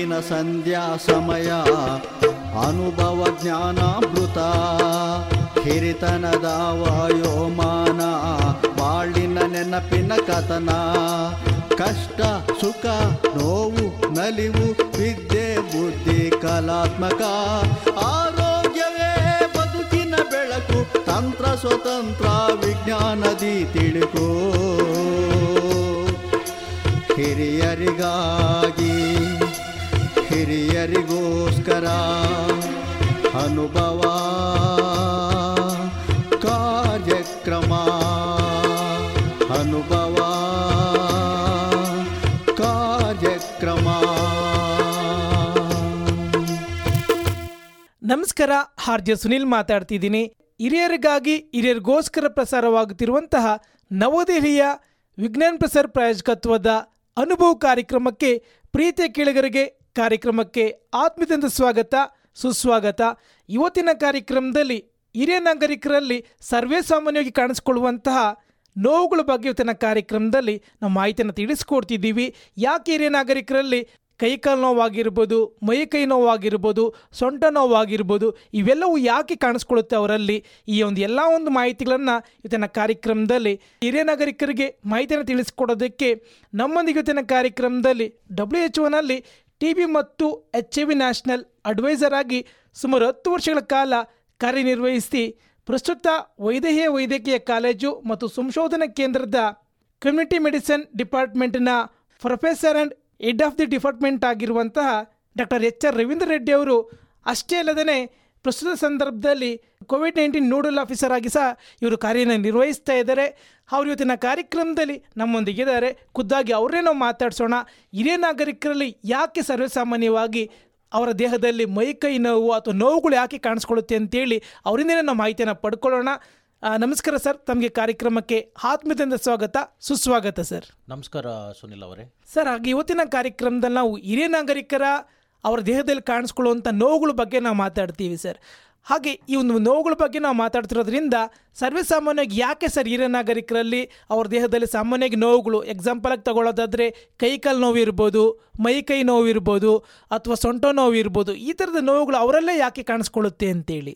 ಬೆಳಗಿನ ಸಂಧ್ಯಾ ಸಮಯ, ಅನುಭವ ಜ್ಞಾನಾಮೃತ, ಹಿರಿತನದ ವಾಯೋಮಾನ, ಬಾಳಿನ ನೆನಪಿನ ಕಥನ, ಕಷ್ಟ, ಸುಖ, ನೋವು, ನಲಿವು, ವಿದ್ಯೆ, ಬುದ್ಧಿ, ಕಲಾತ್ಮಕ, ಆರೋಗ್ಯವೇ ಬದುಕಿನ ಬೆಳಕು, ತಂತ್ರ ಸ್ವತಂತ್ರ, ವಿಜ್ಞಾನದಿ ತಿಳುಕೋ. ಹಿರಿಯರಿಗಾಗಿ ಹಿರಿಯರಿಗೋಸ್ಕರ ಅನುಭವ, ಕಾರ್ಯಕ್ರಮ ಅನುಭವ, ಕಾರ್ಯಕ್ರಮ. ನಮಸ್ಕಾರ ಆರ್ಜೆ ಸುನಿಲ್ ಮಾತಾಡ್ತಿದ್ದೀನಿ. ಹಿರಿಯರಿಗಾಗಿ ಹಿರಿಯರಿಗೋಸ್ಕರ ಪ್ರಸಾರವಾಗುತ್ತಿರುವಂತಹ ನವದೆಹಲಿಯ ವಿಜ್ಞಾನ ಪ್ರಸಾರ ಪ್ರಾಯೋಜಕತ್ವದ ಅನುಭವ ಕಾರ್ಯಕ್ರಮಕ್ಕೆ ಪ್ರೀತಿಯ ಕೇಳಿಗರಿಗೆ ಕಾರ್ಯಕ್ರಮಕ್ಕೆ ಆತ್ಮೀಯದಿಂದ ಸ್ವಾಗತ, ಸುಸ್ವಾಗತ. ಇವತ್ತಿನ ಕಾರ್ಯಕ್ರಮದಲ್ಲಿ ಹಿರಿಯ ನಾಗರಿಕರಲ್ಲಿ ಸರ್ವೇ ಸಾಮಾನ್ಯವಾಗಿ ಕಾಣಿಸ್ಕೊಳ್ಳುವಂತಹ ನೋವುಗಳ ಬಗ್ಗೆ ಇವತ್ತಿನ ಕಾರ್ಯಕ್ರಮದಲ್ಲಿ ನಾವು ಮಾಹಿತಿಯನ್ನು ತಿಳಿಸ್ಕೊಡ್ತಿದ್ದೀವಿ. ಯಾಕೆ ಹಿರಿಯ ನಾಗರಿಕರಲ್ಲಿ ಕೈಕಾಲು ನೋವಾಗಿರ್ಬೋದು, ಮೈ ಕೈ ನೋವಾಗಿರ್ಬೋದು, ಸೊಂಟ ನೋವಾಗಿರ್ಬೋದು, ಇವೆಲ್ಲವೂ ಯಾಕೆ ಕಾಣಿಸ್ಕೊಳ್ಳುತ್ತೆ ಅವರಲ್ಲಿ? ಈ ಒಂದು ಎಲ್ಲ ಒಂದು ಮಾಹಿತಿಗಳನ್ನು ಇವತ್ತಿನ ಕಾರ್ಯಕ್ರಮದಲ್ಲಿ ಹಿರಿಯ ನಾಗರಿಕರಿಗೆ ಮಾಹಿತಿಯನ್ನು ತಿಳಿಸ್ಕೊಡೋದಕ್ಕೆ ನಮ್ಮೊಂದಿಗೆ ಇವತ್ತಿನ ಕಾರ್ಯಕ್ರಮದಲ್ಲಿ ಡಬ್ಲ್ಯೂ ಎಚ್ ಒನಲ್ಲಿ ಟಿ ಬಿ ಮತ್ತು H I V national adviser ಆಗಿ ಸುಮಾರು ಹತ್ತು ವರ್ಷಗಳ ಕಾಲ ಕಾರ್ಯನಿರ್ವಹಿಸಿ ಪ್ರಸ್ತುತ ವೈದ್ಯಕೀಯ ವೈದ್ಯಕೀಯ ಕಾಲೇಜು ಮತ್ತು ಸಂಶೋಧನಾ ಕೇಂದ್ರದ ಕಮ್ಯುನಿಟಿ ಮೆಡಿಸಿನ್ ಡಿಪಾರ್ಟ್ಮೆಂಟ್ನ professor and head of the department ಆಗಿರುವಂತಹ doctor H R Ravindra Reddy ಅವರು ಅಷ್ಟೇ ಅಲ್ಲದೇ ಪ್ರಸ್ತುತ ಸಂದರ್ಭದಲ್ಲಿ ಕೋವಿಡ್ ನೈನ್ಟೀನ್ ನೋಡಲ್ ಆಫೀಸರ್ ಆಗಿ ಸಹ ಇವರು ಕಾರ್ಯನ ನಿರ್ವಹಿಸ್ತಾ ಇದ್ದಾರೆ. ಅವ್ರು ಇವತ್ತಿನ ಕಾರ್ಯಕ್ರಮದಲ್ಲಿ ನಮ್ಮೊಂದಿಗಿದ್ದಾರೆ. ಖುದ್ದಾಗಿ ಅವರೇ ನಾವು ಮಾತಾಡ್ಸೋಣ. ಹಿರಿಯ ನಾಗರಿಕರಲ್ಲಿ ಯಾಕೆ ಸರ್ವೇಸಾಮಾನ್ಯವಾಗಿ ಅವರ ದೇಹದಲ್ಲಿ ಮೈಕೈ ನೋವು ಅಥವಾ ನೋವುಗಳು ಯಾಕೆ ಕಾಣಿಸ್ಕೊಳ್ಳುತ್ತೆ ಅಂತೇಳಿ ಅವರಿಂದಲೇ ನಾವು ಮಾಹಿತಿಯನ್ನು ಪಡ್ಕೊಳ್ಳೋಣ. ನಮಸ್ಕಾರ ಸರ್. ತಮಗೆ ಕಾರ್ಯಕ್ರಮಕ್ಕೆ ಆತ್ಮೀಯದಿಂದ ಸ್ವಾಗತ. ಸುಸ್ವಾಗತ ಸರ್. ನಮಸ್ಕಾರ ಸುನಿಲ್ ಅವರೇ. ಸರ್ ಹಾಗೆ ಇವತ್ತಿನ ಕಾರ್ಯಕ್ರಮದಲ್ಲಿ ನಾವು ಹಿರಿಯ ನಾಗರಿಕರ ಅವರ ದೇಹದಲ್ಲಿ ಕಾಣಿಸ್ಕೊಳ್ಳುವಂಥ ನೋವುಗಳ ಬಗ್ಗೆ ನಾವು ಮಾತಾಡ್ತೀವಿ ಸರ್. ಹಾಗೆ ಈ ಒಂದು ನೋವುಗಳ ಬಗ್ಗೆ ನಾವು ಮಾತಾಡ್ತಿರೋದ್ರಿಂದ ಸರ್ವೇ ಸಾಮಾನ್ಯವಾಗಿ ಯಾಕೆ ಸರ್ ಹಿರಿಯ ನಾಗರಿಕರಲ್ಲಿ ಅವ್ರ ದೇಹದಲ್ಲಿ ಸಾಮಾನ್ಯವಾಗಿ ನೋವುಗಳು? ಎಕ್ಸಾಂಪಲಾಗಿ ತಗೊಳ್ಳೋದಾದರೆ ಕೈಕಾಲು ನೋವು ಇರ್ಬೋದು, ಮೈ ಕೈ ನೋವು ಇರ್ಬೋದು ಅಥವಾ ಸೊಂಟ ನೋವು ಇರ್ಬೋದು, ಈ ಥರದ ನೋವುಗಳು ಅವರಲ್ಲೇ ಯಾಕೆ ಕಾಣಿಸ್ಕೊಳ್ಳುತ್ತೆ ಅಂತೇಳಿ?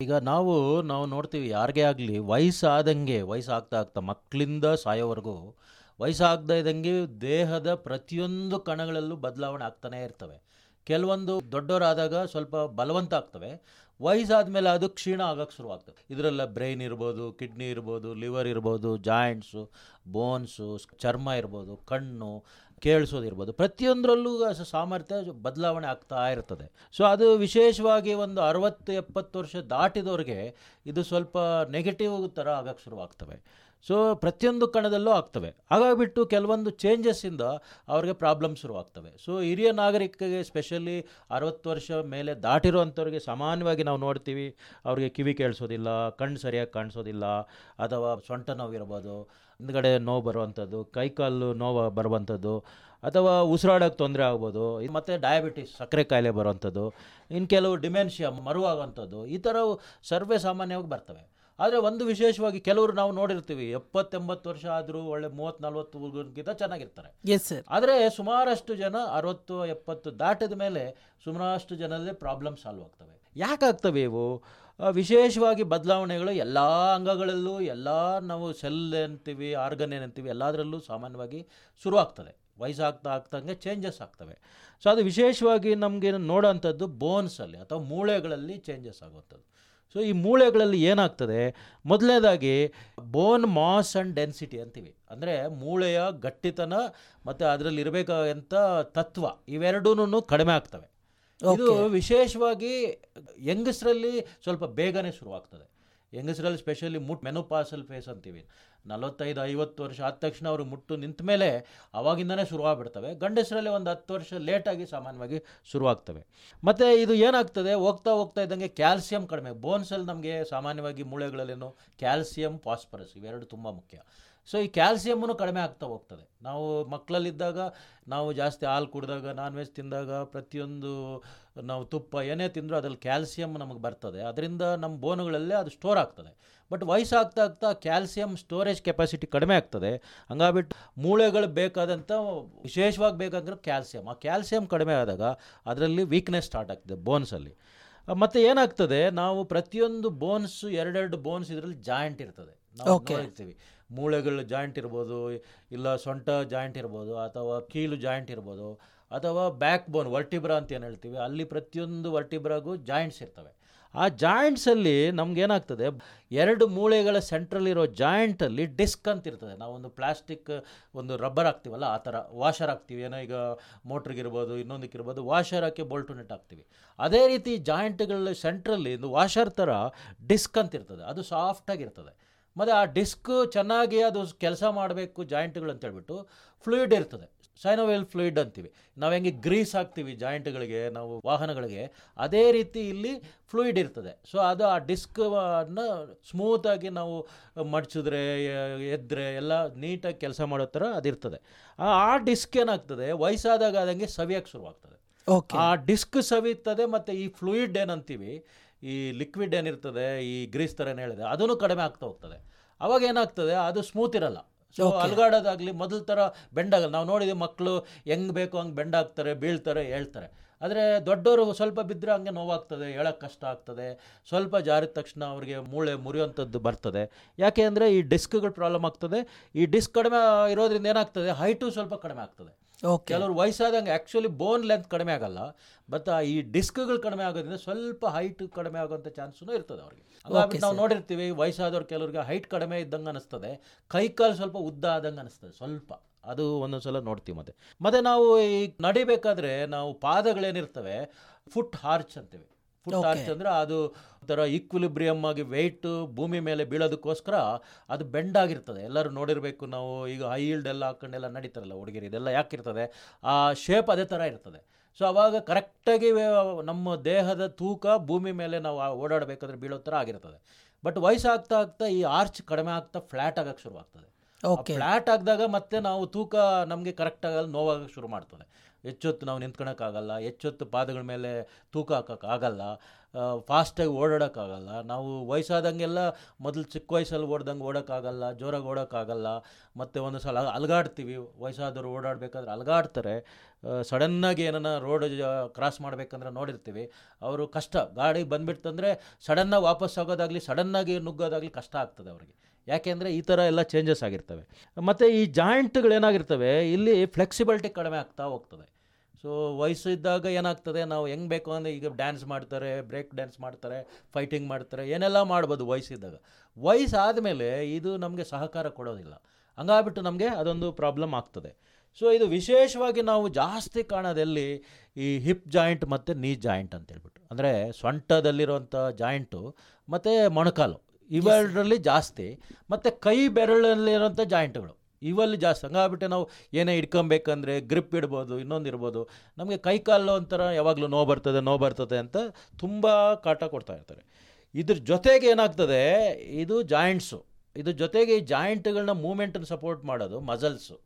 ಈಗ ನಾವು ನಾವು ನೋಡ್ತೀವಿ ಯಾರಿಗೇ ಆಗಲಿ ವಯಸ್ಸಾದಂಗೆ, ವಯಸ್ಸಾಗ್ತಾ ಆಗ್ತಾ ಮಕ್ಕಳಿಂದ ಸಾಯೋವರೆಗೂ ವಯಸ್ಸಾಗ್ತಾ ಇದ್ದಂಗೆ ದೇಹದ ಪ್ರತಿಯೊಂದು ಕಣಗಳಲ್ಲೂ ಬದಲಾವಣೆ ಆಗ್ತಾನೇ ಇರ್ತವೆ. ಕೆಲವೊಂದು ದೊಡ್ಡವರಾದಾಗ ಸ್ವಲ್ಪ ಬಲವಂತ ಆಗ್ತವೆ. ವಯಸ್ಸಾದ್ಮೇಲೆ ಅದು ಕ್ಷೀಣ ಆಗೋಕ್ಕೆ ಶುರುವಾಗ್ತದೆ. ಇದರಲ್ಲ ಬ್ರೈನ್ ಇರ್ಬೋದು, ಕಿಡ್ನಿ ಇರ್ಬೋದು, ಲಿವರ್ ಇರ್ಬೋದು, ಜಾಯಿಂಟ್ಸು, ಬೋನ್ಸು, ಚರ್ಮ ಇರ್ಬೋದು, ಕಣ್ಣು ಕೇಳಿಸೋದಿರ್ಬೋದು ಪ್ರತಿಯೊಂದರಲ್ಲೂ ಸಾಮರ್ಥ್ಯ ಬದಲಾವಣೆ ಆಗ್ತಾ ಇರ್ತದೆ. ಸೊ ಅದು ವಿಶೇಷವಾಗಿ ಒಂದು ಅರವತ್ತು ಎಪ್ಪತ್ತು ವರ್ಷ ದಾಟಿದವ್ರಿಗೆ ಇದು ಸ್ವಲ್ಪ ನೆಗೆಟಿವ್ ಥರ ಆಗೋಕ್ಕೆ ಶುರುವಾಗ್ತವೆ. ಸೊ ಪ್ರತಿಯೊಂದು ಕಣದಲ್ಲೂ ಆಗ್ತವೆ. ಹಾಗಾಗಿಬಿಟ್ಟು ಕೆಲವೊಂದು ಚೇಂಜಸ್ಸಿಂದ ಅವ್ರಿಗೆ ಪ್ರಾಬ್ಲಮ್ ಶುರುವಾಗ್ತವೆ ಸೊ ಹಿರಿಯ ನಾಗರಿಕರಿಗೆ ಸ್ಪೆಷಲಿ ಅರವತ್ತು ವರ್ಷ ಮೇಲೆ ದಾಟಿರುವಂಥವ್ರಿಗೆ ಸಾಮಾನ್ಯವಾಗಿ ನಾವು ನೋಡ್ತೀವಿ, ಅವ್ರಿಗೆ ಕಿವಿ ಕೇಳಿಸೋದಿಲ್ಲ, ಕಣ್ಣು ಸರಿಯಾಗಿ ಕಾಣಿಸೋದಿಲ್ಲ, ಅಥವಾ ಸೊಂಟ ನೋವಿರ್ಬೋದು, ಹಿಂದ್ಗಡೆ ನೋವು ಬರುವಂಥದ್ದು ಕೈಕಾಲು ನೋವು ಬರುವಂಥದ್ದು ಅಥವಾ ಉಸಿರಾಡೋಕ್ಕೆ ತೊಂದರೆ ಆಗ್ಬೋದು ಮತ್ತು ಮತ್ತೆ ಡಯಾಬಿಟಿಸ್ ಸಕ್ಕರೆ ಕಾಯಿಲೆ ಬರುವಂಥದ್ದು ಇನ್ನು ಕೆಲವು ಡಿಮೆನ್ಷಿಯಾ ಮರುವಾಗುವಂಥದ್ದು ಈ ಥರವು ಸರ್ವೇ ಸಾಮಾನ್ಯವಾಗಿ ಬರ್ತವೆ. ಆದರೆ ಒಂದು ವಿಶೇಷವಾಗಿ ಕೆಲವರು ನಾವು ನೋಡಿರ್ತೀವಿ ಎಪ್ಪತ್ತೆಂಬತ್ತು ವರ್ಷ ಆದರೂ ಒಳ್ಳೆ ಮೂವತ್ತು ನಲ್ವತ್ತು ಹುಡುಗರಿಗಿಂತ ಚೆನ್ನಾಗಿರ್ತಾರೆ. ಎಸ್ ಸರ್ ಆದರೆ ಸುಮಾರಷ್ಟು ಜನ ಅರವತ್ತು ಎಪ್ಪತ್ತು ದಾಟಿದ ಮೇಲೆ ಸುಮಾರಷ್ಟು ಜನಲ್ಲೇ ಪ್ರಾಬ್ಲಮ್ ಸಾಲ್ವ್ ಆಗ್ತವೆ. ಯಾಕಾಗ್ತವೆ ಇವು? ವಿಶೇಷವಾಗಿ ಬದಲಾವಣೆಗಳು ಎಲ್ಲ ಅಂಗಗಳಲ್ಲೂ ಎಲ್ಲ ನಾವು ಸೆಲ್ ಅಂತೀವಿ ಆರ್ಗನ್ ಏನಂತೀವಿ ಎಲ್ಲದರಲ್ಲೂ ಸಾಮಾನ್ಯವಾಗಿ ಶುರುವಾಗ್ತದೆ ವಯಸ್ಸಾಗ್ತಾ ಆಗ್ತಂಗೆ ಚೇಂಜಸ್ ಆಗ್ತವೆ. ಸೊ ಅದು ವಿಶೇಷವಾಗಿ ನಮಗೆ ನೋಡೋವಂಥದ್ದು ಬೋನ್ಸಲ್ಲಿ ಅಥವಾ ಮೂಳೆಗಳಲ್ಲಿ ಚೇಂಜಸ್ ಆಗುವಂಥದ್ದು. ಸೊ ಈ ಮೂಳೆಗಳಲ್ಲಿ ಏನಾಗ್ತದೆ? ಮೊದಲನೇದಾಗಿ ಬೋನ್ ಮಾಸ್ ಆ್ಯಂಡ್ ಡೆನ್ಸಿಟಿ ಅಂತೀವಿ. ಅಂದರೆ ಮೂಳೆಯ ಗಟ್ಟಿತನ ಮತ್ತು ಅದರಲ್ಲಿ ಇರಬೇಕಾದಂಥ ತತ್ವ ಇವೆರಡೂ ಕಡಿಮೆ ಆಗ್ತವೆ. ಇದು ವಿಶೇಷವಾಗಿ ಯಂಗ್ಸ್ರಲ್ಲಿ ಸ್ವಲ್ಪ ಬೇಗನೆ ಶುರುವಾಗ್ತದೆ. ಯಂಗಸ್ರಲ್ಲಿ ಸ್ಪೆಷಲಿ ಮುಟ್ ಮೆನೋಪಾಸಲ್ ಫೇಸ್ ಅಂತೀವಿ. ನಲವತ್ತೈದು, ಐವತ್ತು ವರ್ಷ ಆದ ತಕ್ಷಣ ಅವರು ಮುಟ್ಟು ನಿಂತ ಮೇಲೆ ಅವಾಗಿಂದನೇ ಶುರುವಾಗ್ಬಿಡ್ತವೆ. ಗಂಡಸರಲ್ಲಿ ಒಂದು ಹತ್ತು ವರ್ಷ ಲೇಟಾಗಿ ಸಾಮಾನ್ಯವಾಗಿ ಶುರುವಾಗ್ತವೆ. ಮತ್ತು ಇದು ಏನಾಗ್ತದೆ? ಹೋಗ್ತಾ ಹೋಗ್ತಾ ಇದ್ದಂಗೆ ಕ್ಯಾಲ್ಸಿಯಂ ಕಡಿಮೆ. ಬೋನ್ಸಲ್ಲಿ ನಮಗೆ ಸಾಮಾನ್ಯವಾಗಿ ಮೂಳೆಗಳಲ್ಲೇನು ಕ್ಯಾಲ್ಸಿಯಂ ಫಾಸ್ಫರಸ್ ಇವೆರಡು ತುಂಬ ಮುಖ್ಯ. ಸೊ ಈ ಕ್ಯಾಲ್ಸಿಯಮ್ಮನ್ನು ಕಡಿಮೆ ಆಗ್ತಾ ಹೋಗ್ತದೆ. ನಾವು ಮಕ್ಕಳಲ್ಲಿದ್ದಾಗ ನಾವು ಜಾಸ್ತಿ ಹಾಲು ಕುಡಿದಾಗ ನಾನ್ ವೆಜ್ ತಿಂದಾಗ ಪ್ರತಿಯೊಂದು ನಾವು ತುಪ್ಪ ಏನೇ ತಿಂದರೂ ಅದ್ರಲ್ಲಿ ಕ್ಯಾಲ್ಸಿಯಂ ನಮಗೆ ಬರ್ತದೆ. ಅದರಿಂದ ನಮ್ಮ ಬೋನುಗಳಲ್ಲೇ ಅದು ಸ್ಟೋರ್ ಆಗ್ತದೆ. ಬಟ್ ವಯಸ್ಸಾಗ್ತಾ ಆಗ್ತಾ ಕ್ಯಾಲ್ಸಿಯಂ ಸ್ಟೋರೇಜ್ ಕೆಪಾಸಿಟಿ ಕಡಿಮೆ ಆಗ್ತದೆ. ಹಂಗಾಗ್ಬಿಟ್ಟು ಮೂಳೆಗಳು ಬೇಕಾದಂಥ ವಿಶೇಷವಾಗಿ ಬೇಕಾಗಿರೋ ಕ್ಯಾಲ್ಸಿಯಂ. ಆ ಕ್ಯಾಲ್ಸಿಯಂ ಕಡಿಮೆ ಆದಾಗ ಅದರಲ್ಲಿ ವೀಕ್ನೆಸ್ ಸ್ಟಾರ್ಟ್ ಆಗ್ತದೆ ಬೋನ್ಸಲ್ಲಿ ಮತ್ತು ಏನಾಗ್ತದೆ ನಾವು ಪ್ರತಿಯೊಂದು ಬೋನ್ಸ್ ಎರಡೆರಡು ಬೋನ್ಸ್ ಇದರಲ್ಲಿ ಜಾಯಿಂಟ್ ಇರ್ತದೆ. ನಾವು ಇರ್ತೀವಿ ನೋಡಿರ್ತೀವಿ. ಮೂಳೆಗಳು ಜಾಯಿಂಟ್ ಇರ್ಬೋದು, ಇಲ್ಲ ಸೊಂಟ ಜಾಯಿಂಟ್ ಇರ್ಬೋದು, ಅಥವಾ ಕೀಲು ಜಾಯಿಂಟ್ ಇರ್ಬೋದು, ಅಥವಾ ಬ್ಯಾಕ್ ಬೋನ್ ವರ್ಟಿಬ್ರಾ ಅಂತ ಏನು ಹೇಳ್ತೀವಿ, ಅಲ್ಲಿ ಪ್ರತಿಯೊಂದು ವರ್ಟಿಬ್ರಾಗೂ ಜಾಯಿಂಟ್ಸ್ ಇರ್ತವೆ. ಆ ಜಾಯಿಂಟ್ಸಲ್ಲಿ ನಮ್ಗೇನಾಗ್ತದೆ, ಎರಡು ಮೂಳೆಗಳ ಸೆಂಟ್ರಲ್ಲಿರೋ ಜಾಯಿಂಟಲ್ಲಿ ಡಿಸ್ಕ್ ಅಂತ ಇರ್ತದೆ. ನಾವೊಂದು ಪ್ಲಾಸ್ಟಿಕ್ ಒಂದು ರಬ್ಬರ್ ಹಾಕ್ತೀವಲ್ಲ, ಆ ಥರ ವಾಷರ್ ಹಾಕ್ತೀವಿ. ಏನೋ ಈಗ ಮೋಟ್ರಿಗಿರ್ಬೋದು ಇನ್ನೊಂದಕ್ಕಿರ್ಬೋದು ವಾಷರ್ ಹಾಕಿ ಬೋಲ್ಟು ನೆಟ್ ಹಾಕ್ತೀವಿ. ಅದೇ ರೀತಿ ಜಾಯಿಂಟ್ಗಳ ಸೆಂಟ್ರಲ್ಲಿ ಒಂದು ವಾಷರ್ ಥರ ಡಿಸ್ಕ್ ಅಂತ ಇರ್ತದೆ. ಅದು ಸಾಫ್ಟಾಗಿರ್ತದೆ ಮತ್ತು ಆ ಡಿಸ್ಕ್ ಚೆನ್ನಾಗಿ ಅದು ಕೆಲಸ ಮಾಡಬೇಕು ಜಾಯಿಂಟ್ಗಳು ಅಂತ ಹೇಳ್ಬಿಟ್ಟು ಫ್ಲೂಯಿಡ್ ಇರ್ತದೆ. ಸೈನೋವೆಲ್ ಫ್ಲೂಯಿಡ್ ಅಂತೀವಿ. ನಾವು ಹೆಂಗೆ ಗ್ರೀಸ್ ಹಾಕ್ತೀವಿ ಜಾಯಿಂಟ್ಗಳಿಗೆ ನಾವು ವಾಹನಗಳಿಗೆ ಅದೇ ರೀತಿ ಇಲ್ಲಿ ಫ್ಲೂಯಿಡ್ ಇರ್ತದೆ. ಸೊ ಅದು ಆ ಡಿಸ್ಕನ್ನು ಸ್ಮೂತಾಗಿ ನಾವು ಮಡಚಿದ್ರೆ ಎದ್ದರೆ ಎಲ್ಲ ನೀಟಾಗಿ ಕೆಲಸ ಮಾಡೋ ಥರ ಅದಿರ್ತದೆ ಆ ಆ ಡಿಸ್ಕ್ ಏನಾಗ್ತದೆ ವಯಸ್ಸಾದಾಗ ಅದಂಗೆ ಸವಿಯಕ್ಕೆ ಶುರುವಾಗ್ತದೆ. ಓಕೆ ಆ ಡಿಸ್ಕ್ ಸವಿಯುತ್ತದೆ ಮತ್ತು ಈ ಫ್ಲೂಯಿಡ್ ಏನಂತೀವಿ ಈ ಲಿಕ್ವಿಡ್ ಏನಿರ್ತದೆ ಈ ಗ್ರೀಸ್ ಥರ ಏನು ಹೇಳಿದೆ ಅದನ್ನು ಕಡಿಮೆ ಆಗ್ತಾ ಹೋಗ್ತದೆ. ಅವಾಗ ಏನಾಗ್ತದೆ ಅದು ಸ್ಮೂತ್ ಇರಲ್ಲ. ಸೊ. ಅಲ್ಗಾಡೋದಾಗಲಿ ಮೊದಲ ಥರ ಬೆಂಡಾಗಲ್ಲ ನಾವು ನೋಡಿದ್ವಿ ಮಕ್ಕಳು ಹೆಂಗೆ ಬೇಕು ಹಂಗೆ ಬೆಂಡಾಗ್ತಾರೆ ಬೀಳ್ತಾರೆ ಹೇಳ್ತಾರೆ. ಆದರೆ ದೊಡ್ಡವರು ಸ್ವಲ್ಪ ಬಿದ್ದರೆ ಹಂಗೆ ನೋವಾಗ್ತದೆ ಹೇಳೋಕ್ಕೆ ಕಷ್ಟ ಆಗ್ತದೆ. ಸ್ವಲ್ಪ ಜಾರಿದ ತಕ್ಷಣ ಅವರಿಗೆ ಮೂಳೆ ಮುರಿಯುವಂಥದ್ದು ಬರ್ತದೆ. ಯಾಕೆ ಅಂದರೆ ಈ ಡಿಸ್ಕ್ಗಳು ಪ್ರಾಬ್ಲಮ್ ಆಗ್ತದೆ. ಈ ಡಿಸ್ಕ್ ಕಡಿಮೆ ಇರೋದ್ರಿಂದ ಏನಾಗ್ತದೆ ಹೈಟು ಸ್ವಲ್ಪ ಕಡಿಮೆ ಆಗ್ತದೆ. ಕೆಲವರು ವಯಸ್ಸಾದಂಗೆ ಆ್ಯಕ್ಚುಲಿ ಬೋನ್ ಲೆಂತ್ ಕಡಿಮೆ ಆಗಲ್ಲ ಬಟ್ ಈ ಡಿಸ್ಕ್ಗಳು ಕಡಿಮೆ ಆಗೋದ್ರಿಂದ ಸ್ವಲ್ಪ ಹೈಟ್ ಕಡಿಮೆ ಆಗೋಂಥ ಚಾನ್ಸೂ ಇರ್ತದೆ ಅವ್ರಿಗೆ. ಹಾಗಾಗಿ ನಾವು ನೋಡಿರ್ತೀವಿ ವಯಸ್ಸಾದವ್ರು ಕೆಲವ್ರಿಗೆ ಹೈಟ್ ಕಡಿಮೆ ಇದ್ದಂಗೆ ಅನಿಸ್ತದೆ ಕೈಕಾಲು ಸ್ವಲ್ಪ ಉದ್ದ ಆದಂಗೆ ಅನಿಸ್ತದೆ ಸ್ವಲ್ಪ. ಅದು ಒಂದೊಂದ್ಸಲ ನೋಡ್ತೀವಿ ಮತ್ತೆ. ಮತ್ತೆ ನಾವು ಈ ನಡಿಬೇಕಾದ್ರೆ ನಾವು ಪಾದಗಳೇನಿರ್ತವೆ ಫುಟ್ ಹಾರ್ಚ್ ಅಂತೀವಿ. ಫುಟ್ ಅಂದರೆ ಅದು ಒಂಥರ ಈಕ್ವಿಲಿಬ್ರಿಯಮ್ ಆಗಿ ವೆಯ್ಟ್ ಭೂಮಿ ಮೇಲೆ ಬೀಳೋದಕ್ಕೋಸ್ಕರ ಅದು ಬೆಂಡ್ ಆಗಿರ್ತದೆ. ಎಲ್ಲರೂ ನೋಡಿರಬೇಕು ನಾವು ಈಗ ಹೈ ಈಲ್ಡ್ ಎಲ್ಲ ಹಾಕೊಂಡೆಲ್ಲ ನಡೀತಾರಲ್ಲ ಹುಡುಗಿರು ಇದೆಲ್ಲ ಯಾಕಿರ್ತದೆ? ಆ ಶೇಪ್ ಅದೇ ಥರ ಇರ್ತದೆ. ಸೊ ಅವಾಗ ಕರೆಕ್ಟಾಗಿ ನಮ್ಮ ದೇಹದ ತೂಕ ಭೂಮಿ ಮೇಲೆ ನಾವು ಓಡಾಡಬೇಕಾದ್ರೆ ಬೀಳೋ ಥರ ಆಗಿರ್ತದೆ. ಬಟ್ ವಯಸ್ಸಾಗ್ತಾ ಆಗ್ತಾ ಈ ಆರ್ಚ್ ಕಡಿಮೆ ಆಗ್ತಾ ಫ್ಲ್ಯಾಟ್ ಆಗಕ್ಕೆ ಶುರುವಾಗ್ತದೆ. ಫ್ಲ್ಯಾಟ್ ಆಗಿದಾಗ ಮತ್ತೆ ನಾವು ತೂಕ ನಮಗೆ ಕರೆಕ್ಟ್ ಆಗಲ್ಲ ನೋವಾಗಕ್ಕೆ ಶುರು ಮಾಡ್ತದೆ. ಹೆಚ್ಚೊತ್ತು ನಾವು ನಿಂತ್ಕೊಳಕ್ಕಾಗಲ್ಲ ಹೆಚ್ಚೊತ್ತು ಪಾದಗಳ ಮೇಲೆ ತೂಕ ಹಾಕೋಕ್ಕಾಗಲ್ಲ ಫಾಸ್ಟಾಗಿ ಓಡಾಡೋಕ್ಕಾಗಲ್ಲ, ನಾವು ವಯಸ್ಸಾದಂಗೆಲ್ಲ ಮೊದಲು ಚಿಕ್ಕ ವಯಸ್ಸಲ್ಲಿ ಓಡ್ದಂಗೆ ಓಡೋಕ್ಕಾಗಲ್ಲ, ಜೋರಾಗಿ ಓಡೋಕ್ಕಾಗಲ್ಲ, ಮತ್ತು ಒಂದು ಸಲ ಅಲ್ಗಾಡ್ತೀವಿ, ವಯಸ್ಸಾದವರು ಓಡಾಡಬೇಕಾದ್ರೆ ಅಲ್ಗಾಡ್ತಾರೆ ಸಡನ್ನಾಗಿ ಏನನ್ನ ರೋಡ್ ಕ್ರಾಸ್ ಮಾಡಬೇಕಂದ್ರೆ ನೋಡಿರ್ತೀವಿ, ಅವರು ಕಷ್ಟ, ಗಾಡಿ ಬಂದ್ಬಿಡ್ತಂದ್ರೆ ಸಡನ್ನಾಗಿ ವಾಪಸ್ ಆಗೋದಾಗಲಿ ಸಡನ್ನಾಗಿ ನುಗ್ಗೋದಾಗಲಿ ಕಷ್ಟ ಆಗ್ತದೆ ಅವರಿಗೆ, ಯಾಕೆಂದರೆ ಈ ಥರ ಎಲ್ಲ ಚೇಂಜಸ್ ಆಗಿರ್ತವೆ. ಮತ್ತು ಈ ಜಾಯಿಂಟ್ಗಳೇನಾಗಿರ್ತವೆ ಇಲ್ಲಿ ಫ್ಲೆಕ್ಸಿಬಿಲಿಟಿ ಕಡಿಮೆ ಆಗ್ತಾ ಹೋಗ್ತದೆ. ಸೊ ವಯಸ್ಸು ಇದ್ದಾಗ ಏನಾಗ್ತದೆ? ನಾವು ಹೆಂಗೆ ಬೇಕು ಅಂದರೆ ಈಗ ಡ್ಯಾನ್ಸ್ ಮಾಡ್ತಾರೆ ಬ್ರೇಕ್ ಡ್ಯಾನ್ಸ್ ಮಾಡ್ತಾರೆ ಫೈಟಿಂಗ್ ಮಾಡ್ತಾರೆ, ಏನೆಲ್ಲ ಮಾಡ್ಬೋದು ವಯಸ್ಸಿದ್ದಾಗ. ವಯಸ್ಸಾದಮೇಲೆ ಇದು ನಮಗೆ ಸಹಕಾರ ಕೊಡೋದಿಲ್ಲ. ಹಂಗಾಗ್ಬಿಟ್ಟು ನಮಗೆ ಅದೊಂದು ಪ್ರಾಬ್ಲಮ್ ಆಗ್ತದೆ. ಸೊ ಇದು ವಿಶೇಷವಾಗಿ ನಾವು ಜಾಸ್ತಿ ಕಾಣೋದೆಲ್ಲಿ ಈ ಹಿಪ್ ಜಾಯಿಂಟ್ ಮತ್ತು ನೀ ಜಾಯಿಂಟ್ ಅಂತ ಹೇಳ್ಬಿಟ್ಟು ಅಂದರೆ ಸೊಂಟದಲ್ಲಿರುವಂಥ ಜಾಯಿಂಟು ಮತ್ತು ಮೊಣಕಾಲು. ಇವೆರಡರಲ್ಲಿ ಜಾಸ್ತಿ. ಮತ್ತು ಕೈ ಬೆರಳಲ್ಲಿರುವಂಥ ಜಾಯಿಂಟ್ಗಳು ಇವಲ್ಲಿ ಜಾಸ್ತಿ ಹಂಗಾಗ್ಬಿಟ್ಟೆ ನಾವು ಏನೇ ಇಟ್ಕೊಬೇಕಂದ್ರೆ ಗ್ರಿಪ್ ಇಡ್ಬೋದು ಇನ್ನೊಂದು ಇರ್ಬೋದು. ನಮಗೆ ಕೈ ಕಾಲು ಒಂಥರ ಯಾವಾಗಲೂ ನೋವು ಬರ್ತದೆ ನೋವು ಬರ್ತದೆ ಅಂತ ತುಂಬ ಕಾಟ ಕೊಡ್ತಾ ಇರ್ತಾರೆ. ಇದ್ರ ಜೊತೆಗೆ ಏನಾಗ್ತದೆ ಇದು ಜಾಯಿಂಟ್ಸು ಇದ್ರ ಜೊತೆಗೆ ಈ ಜಾಯಿಂಟ್ಗಳನ್ನ ಮೂಮೆಂಟನ್ನು ಸಪೋರ್ಟ್ ಮಾಡೋದು ಮಸಲ್ಸು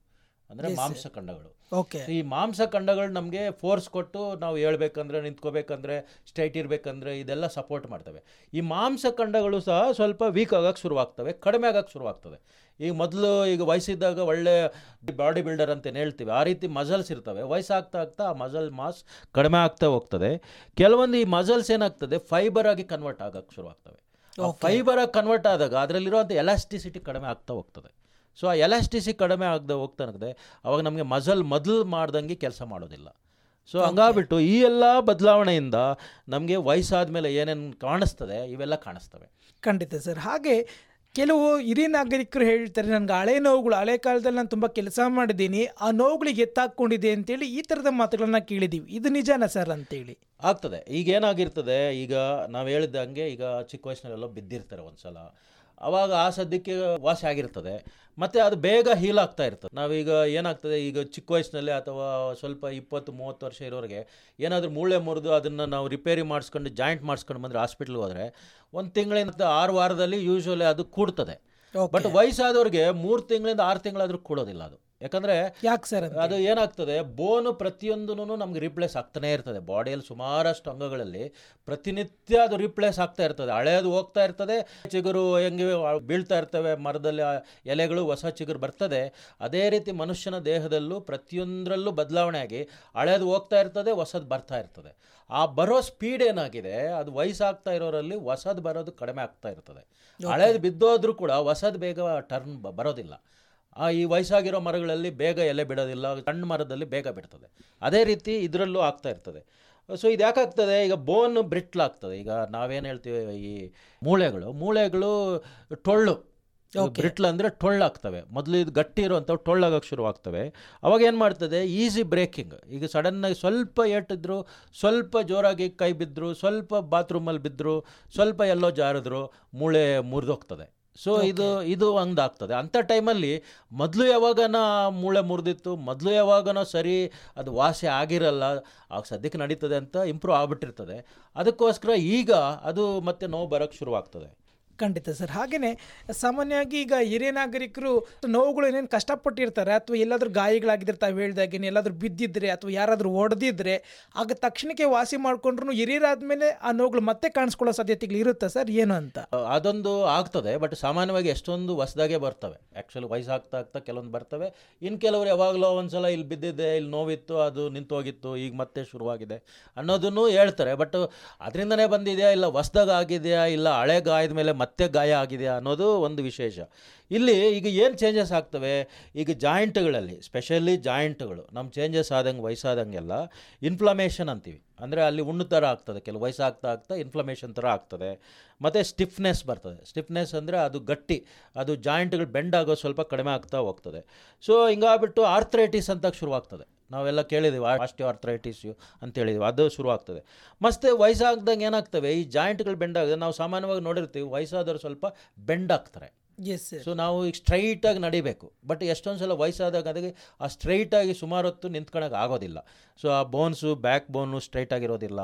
ಅಂದರೆ. ಮಾಂಸಖಂಡಗಳು ಓಕೆ ಈ ಮಾಂಸಖಂಡಗಳು ನಮಗೆ ಫೋರ್ಸ್ ಕೊಟ್ಟು ನಾವು ಹೇಳ್ಬೇಕಂದ್ರೆ ನಿಂತ್ಕೋಬೇಕಂದ್ರೆ ಸ್ಟ್ರೈಟ್ ಇರಬೇಕಂದ್ರೆ ಇದೆಲ್ಲ ಸಪೋರ್ಟ್ ಮಾಡ್ತವೆ. ಈ ಮಾಂಸಖಂಡಗಳು ಸಹ ಸ್ವಲ್ಪ ವೀಕ್ ಆಗೋಕ್ಕೆ ಶುರುವಾಗ್ತವೆ ಕಡಿಮೆ ಆಗೋಕ್ಕೆ ಶುರುವಾಗ್ತದೆ ಈಗ ಮೊದಲು ಈಗ ವಯಸ್ಸಿದ್ದಾಗ ಒಳ್ಳೆ ಬಾಡಿ ಬಿಲ್ಡರ್ ಅಂತ ಹೇಳ್ತೀವಿ. ಆ ರೀತಿ ಮಸಲ್ಸ್ ಇರ್ತವೆ. ವಯಸ್ಸಾಗ್ತಾ ಆಗ್ತಾ ಆ ಮಸಲ್ ಮಾಸ್ ಕಡಿಮೆ ಆಗ್ತಾ ಹೋಗ್ತದೆ. ಕೆಲವೊಂದು ಈ ಮಸಲ್ಸ್ ಏನಾಗ್ತದೆ? ಫೈಬರ್ ಆಗಿ ಕನ್ವರ್ಟ್ ಆಗಕ್ಕೆ ಶುರುವಾಗ್ತವೆ. ಫೈಬರ್ ಆಗಿ ಕನ್ವರ್ಟ್ ಆದಾಗ ಅದರಲ್ಲಿರುವಂಥ ಎಲಾಸ್ಟಿಸಿಟಿ ಕಡಿಮೆ ಆಗ್ತಾ ಹೋಗ್ತದೆ. ಸೊ ಆ ಎಲಾಸ್ಟಿಸಿ ಕಡಿಮೆ ಆಗದೆ ಹೋಗ್ತಾನದೆ ಅವಾಗ ನಮಗೆ ಮಸಲ್ ಮೊದಲು ಮಾಡ್ದಂಗೆ ಕೆಲಸ ಮಾಡೋದಿಲ್ಲ. ಸೊ ಹಂಗಾಗ್ಬಿಟ್ಟು ಈ ಎಲ್ಲ ಬದಲಾವಣೆಯಿಂದ ನಮಗೆ ವಯಸ್ಸಾದ ಮೇಲೆ ಏನೇನು ಕಾಣಿಸ್ತದೆ? ಇವೆಲ್ಲ ಕಾಣಿಸ್ತವೆ. ಖಂಡಿತ ಸರ್. ಹಾಗೆ ಕೆಲವು ಹಿರಿಯ ನಾಗರಿಕರು ಹೇಳ್ತಾರೆ ನನಗೆ ಹಳೆ ನೋವುಗಳು, ಹಳೆ ಕಾಲದಲ್ಲಿ ನಾನು ತುಂಬ ಕೆಲಸ ಮಾಡಿದ್ದೀನಿ, ಆ ನೋವುಗಳಿಗೆ ಎತ್ತಾಕೊಂಡಿದೆ ಅಂತೇಳಿ ಈ ಥರದ ಮಾತುಗಳನ್ನ ಕೇಳಿದ್ದೀವಿ ಇದು ನಿಜಾನ ಸರ್? ಅಂತೇಳಿ. ಆಗ್ತದೆ. ಈಗ ಏನಾಗಿರ್ತದೆ, ಈಗ ನಾವು ಹೇಳಿದ್ದಂಗೆ ಈಗ ಚಿಕ್ಕ ವಯಸ್ಸಿನಲ್ಲೆಲ್ಲ ಬಿದ್ದಿರ್ತಾರೆ ಒಂದ್ಸಲ. ಅವಾಗ ಆ ಸದ್ಯಕ್ಕೆ ವಾಸಿ ಆಗಿರ್ತದೆ. ಮತ್ತು ಅದು ಬೇಗ ಹೀಲ್ ಆಗ್ತಾ ಇರ್ತದೆ. ನಾವೀಗ ಏನಾಗ್ತದೆ ಈಗ ಚಿಕ್ಕ ವಯಸ್ಸಿನಲ್ಲಿ ಅಥವಾ ಸ್ವಲ್ಪ ಇಪ್ಪತ್ತು ಮೂವತ್ತು ವರ್ಷ ಇರೋರಿಗೆ ಏನಾದರೂ ಮೂಳೆ ಮುರಿದು ಅದನ್ನು ನಾವು ರಿಪೇರಿ ಮಾಡಿಸ್ಕೊಂಡು ಜಾಯಿಂಟ್ ಮಾಡಿಸ್ಕೊಂಡು ಬಂದರೆ ಹಾಸ್ಪಿಟ್ಲ್ಗೆ ಹೋದರೆ ಒಂದು ತಿಂಗಳಿಂದ ಆರು ವಾರದಲ್ಲಿ ಯೂಶ್ವಲಿ ಅದು ಕೂಡ್ತದೆ. ಬಟ್ ವಯಸ್ಸಾದವ್ರಿಗೆ ಮೂರು ತಿಂಗಳಿಂದ ಆರು ತಿಂಗಳಾದರೂ ಕೂಡೋದಿಲ್ಲ ಅದು. ಯಾಕಂದರೆ ಯಾಕೆ ಸರ್ ಅದು ಏನಾಗ್ತದೆ ಬೋನು ಪ್ರತಿಯೊಂದೂ ನಮ್ಗೆ ರಿಪ್ಲೇಸ್ ಆಗ್ತಾನೆ ಇರ್ತದೆ. ಬಾಡಿಯಲ್ಲಿ ಸುಮಾರಷ್ಟು ಅಂಗಗಳಲ್ಲಿ ಪ್ರತಿನಿತ್ಯ ಅದು ರಿಪ್ಲೇಸ್ ಆಗ್ತಾ ಇರ್ತದೆ. ಹಳೆಯದು ಹೋಗ್ತಾ ಇರ್ತದೆ ಚಿಗುರು ಹೆಂಗೆ ಬೀಳ್ತಾ ಇರ್ತವೆ ಮರದಲ್ಲಿ ಆ ಎಲೆಗಳು ಹೊಸ ಚಿಗುರು ಬರ್ತದೆ. ಅದೇ ರೀತಿ ಮನುಷ್ಯನ ದೇಹದಲ್ಲೂ ಪ್ರತಿಯೊಂದರಲ್ಲೂ ಬದಲಾವಣೆ ಆಗಿ ಹಳೆಯದು ಹೋಗ್ತಾ ಇರ್ತದೆ ಹೊಸದು ಬರ್ತಾ ಇರ್ತದೆ. ಆ ಬರೋ ಸ್ಪೀಡ್ ಏನಾಗಿದೆ ಅದು ವಯಸ್ಸಾಗ್ತಾ ಇರೋರಲ್ಲಿ ಹೊಸದು ಬರೋದು ಕಡಿಮೆ ಆಗ್ತಾ ಇರ್ತದೆ. ಹಳೇದು ಬಿದ್ದೋದ್ರೂ ಕೂಡ ಹೊಸದು ಬೇಗ ಟರ್ನ್ ಬರೋದಿಲ್ಲ. ಆ ಈ ವಯಸ್ಸಾಗಿರೋ ಮರಗಳಲ್ಲಿ ಬೇಗ ಎಲೆ ಬಿಡೋದಿಲ್ಲ ಸಣ್ಣ ಮರದಲ್ಲಿ ಬೇಗ ಬಿಡ್ತದೆ. ಅದೇ ರೀತಿ ಇದರಲ್ಲೂ ಆಗ್ತಾ ಇರ್ತದೆ. ಸೊ ಇದು ಯಾಕಾಗ್ತದೆ? ಈಗ ಬೋನ್ ಬ್ರಿಟ್ಲ್ ಆಗ್ತದೆ. ಈಗ ನಾವೇನು ಹೇಳ್ತೀವಿ ಈ ಮೂಳೆಗಳು ಮೂಳೆಗಳು ಟೊಳ್ಳು. ಬ್ರಿಟ್ಲ್ ಅಂದರೆ ಟೊಳ್ಳಾಗ್ತವೆ. ಮೊದಲು ಇದು ಗಟ್ಟಿ ಇರುವಂಥವು ಟೊಳ್ಳಾಗಕ್ಕೆ ಶುರುವಾಗ್ತವೆ. ಅವಾಗ ಏನು ಮಾಡ್ತದೆ? ಈಸಿ ಬ್ರೇಕಿಂಗ್ ಈಗ ಸಡನ್ನಾಗಿ ಸ್ವಲ್ಪ ಏಟಿದ್ರು ಸ್ವಲ್ಪ ಜೋರಾಗಿ ಕೈ ಬಿದ್ದರು ಸ್ವಲ್ಪ ಬಾತ್ರೂಮಲ್ಲಿ ಬಿದ್ದರು ಸ್ವಲ್ಪ ಎಲ್ಲೋ ಜಾರಿದ್ರು ಮೂಳೆ ಮುರಿದೋಗ್ತದೆ. ಸೊ ಇದು ಇದು ಹಂಗಾಗ್ತದೆ. ಅಂಥ ಟೈಮಲ್ಲಿ ಮೊದಲು ಯಾವಾಗನ ಮೂಳೆ ಮುರಿದಿತ್ತು ಮೊದಲು ಯಾವಾಗನ ಸರಿ ಅದು ವಾಸಿ ಆಗಿರಲ್ಲ ಆಗ ಸದ್ಯಕ್ಕೆ ನಡೀತದೆ ಅಂತ ಇಂಪ್ರೂವ್ ಆಗ್ಬಿಟ್ಟಿರ್ತದೆ. ಅದಕ್ಕೋಸ್ಕರ ಈಗ ಅದು ಮತ್ತೆ ನೋವು ಬರೋಕ್ಕೆ ಶುರುವಾಗ್ತದೆ. ಖಂಡಿತ ಸರ್. ಹಾಗೆಯೇ ಸಾಮಾನ್ಯವಾಗಿ ಈಗ ಹಿರಿಯ ನಾಗರಿಕರು ನೋವುಗಳು ಏನೇನು ಕಷ್ಟಪಟ್ಟಿರ್ತಾರೆ ಅಥವಾ ಎಲ್ಲಾದರೂ ಗಾಯಗಳಾಗಿದ್ರೆ ತಾವು ಹೇಳ್ದಾಗೇನೆ, ಎಲ್ಲಾದರೂ ಬಿದ್ದಿದ್ರೆ ಅಥವಾ ಯಾರಾದರೂ ಹೊಡೆದಿದ್ರೆ ಆಗ ತಕ್ಷಣಕ್ಕೆ ವಾಸಿ ಮಾಡಿಕೊಂಡ್ರು ಹಿರಿಯರಾದ್ಮೇಲೆ ಆ ನೋವುಗಳು ಮತ್ತೆ ಕಾಣಿಸ್ಕೊಳ್ಳೋ ಸಾಧ್ಯತೆಗಳು ಇರುತ್ತೆ ಸರ್? ಏನು ಅಂತ? ಅದೊಂದು ಆಗ್ತದೆ, ಬಟ್ ಸಾಮಾನ್ಯವಾಗಿ ಎಷ್ಟೊಂದು ಹೊಸದಾಗೆ ಬರ್ತವೆ. ಆ್ಯಕ್ಚುಲಿ ವಯಸ್ಸಾಗ್ತಾ ಆಗ್ತಾ ಕೆಲವೊಂದು ಬರ್ತವೆ. ಇನ್ನು ಕೆಲವರು ಯಾವಾಗಲೋ ಒಂದ್ಸಲ ಇಲ್ಲಿ ಬಿದ್ದಿದೆ, ಇಲ್ಲಿ ನೋವಿತ್ತು, ಅದು ನಿಂತು ಹೋಗಿತ್ತು, ಈಗ ಮತ್ತೆ ಶುರುವಾಗಿದೆ ಅನ್ನೋದನ್ನು ಹೇಳ್ತಾರೆ. ಬಟ್ ಅದರಿಂದನೇ ಬಂದಿದೆಯಾ ಇಲ್ಲ ಹೊಸ್ದಾಗ ಆಗಿದೆಯಾ ಇಲ್ಲ ಹಳೆ ಗಾಯದ ಮೇಲೆ ಮತ್ತೆ ಗಾಯ ಆಗಿದೆ ಅನ್ನೋದು ಒಂದು ವಿಶೇಷ. ಇಲ್ಲಿ ಈಗ ಏನು ಚೇಂಜಸ್ ಆಗ್ತವೆ? ಈಗ ಜಾಯಿಂಟ್ಗಳಲ್ಲಿ ಸ್ಪೆಷಲಿ ಜಾಯಿಂಟ್ಗಳು ನಮ್ಮ ಚೇಂಜಸ್ ಆದಂಗೆ, ವಯಸ್ಸಾದಂಗೆಲ್ಲ ಇನ್ಫ್ಲಮೇಷನ್ ಅಂತೀವಿ. ಅಂದರೆ ಅಲ್ಲಿ ಉಣ್ಣು ಥರ ಆಗ್ತದೆ. ಕೆಲವು ವಯಸ್ಸಾಗ್ತಾ ಆಗ್ತಾ ಇನ್ಫ್ಲಮೇಷನ್ ಥರ ಆಗ್ತದೆ. ಮತ್ತು ಸ್ಟಿಫ್ನೆಸ್ ಬರ್ತದೆ. ಸ್ಟಿಫ್ನೆಸ್ ಅಂದರೆ ಅದು ಗಟ್ಟಿ, ಅದು ಜಾಯಿಂಟ್ಗಳು ಬೆಂಡ್ ಆಗೋ ಸ್ವಲ್ಪ ಕಡಿಮೆ ಆಗ್ತಾ ಹೋಗ್ತದೆ. ಸೊ ಹಿಂಗಾಗ್ಬಿಟ್ಟು ಆರ್ಥ್ರೈಟಿಸ್ ಅಂತ ಶುರುವಾಗ್ತದೆ. ನಾವೆಲ್ಲ ಕೇಳಿದ್ದೀವಿ ಆಸ್ಟಿಯೋ ಆರ್ಥ್ರೈಟಿಸು ಅಂತ ಹೇಳಿದ್ವಿ ಅದು ಶುರುವಾಗ್ತದೆ. ಮತ್ತು ವಯಸ್ಸಾಗ್ದಂಗೆ ಏನಾಗ್ತವೆ ಈ ಜಾಯಿಂಟ್ಗಳು ಬೆಂಡ್ ಆಗಿದೆ ನಾವು ಸಾಮಾನ್ಯವಾಗಿ ನೋಡಿರ್ತೀವಿ ವಯಸ್ಸಾದವರು ಸ್ವಲ್ಪ ಬೆಂಡ್ ಆಗ್ತಾರೆ ಎಸ್ ಸೊ ನಾವು ಈಗ ಸ್ಟ್ರೈಟಾಗಿ ನಡಿಬೇಕು ಬಟ್ ಎಷ್ಟೊಂದು ಸಲ ವಯಸ್ಸಾದಾಗ ಅದಕ್ಕೆ ಆ ಸ್ಟ್ರೈಟಾಗಿ ಸುಮಾರು ಹೊತ್ತು ನಿಂತ್ಕೊಳಕ್ಕೆ ಆಗೋದಿಲ್ಲ. ಸೊ ಆ ಬೋನ್ಸು ಬ್ಯಾಕ್ ಬೋನು ಸ್ಟ್ರೈಟ್ ಆಗಿರೋದಿಲ್ಲ.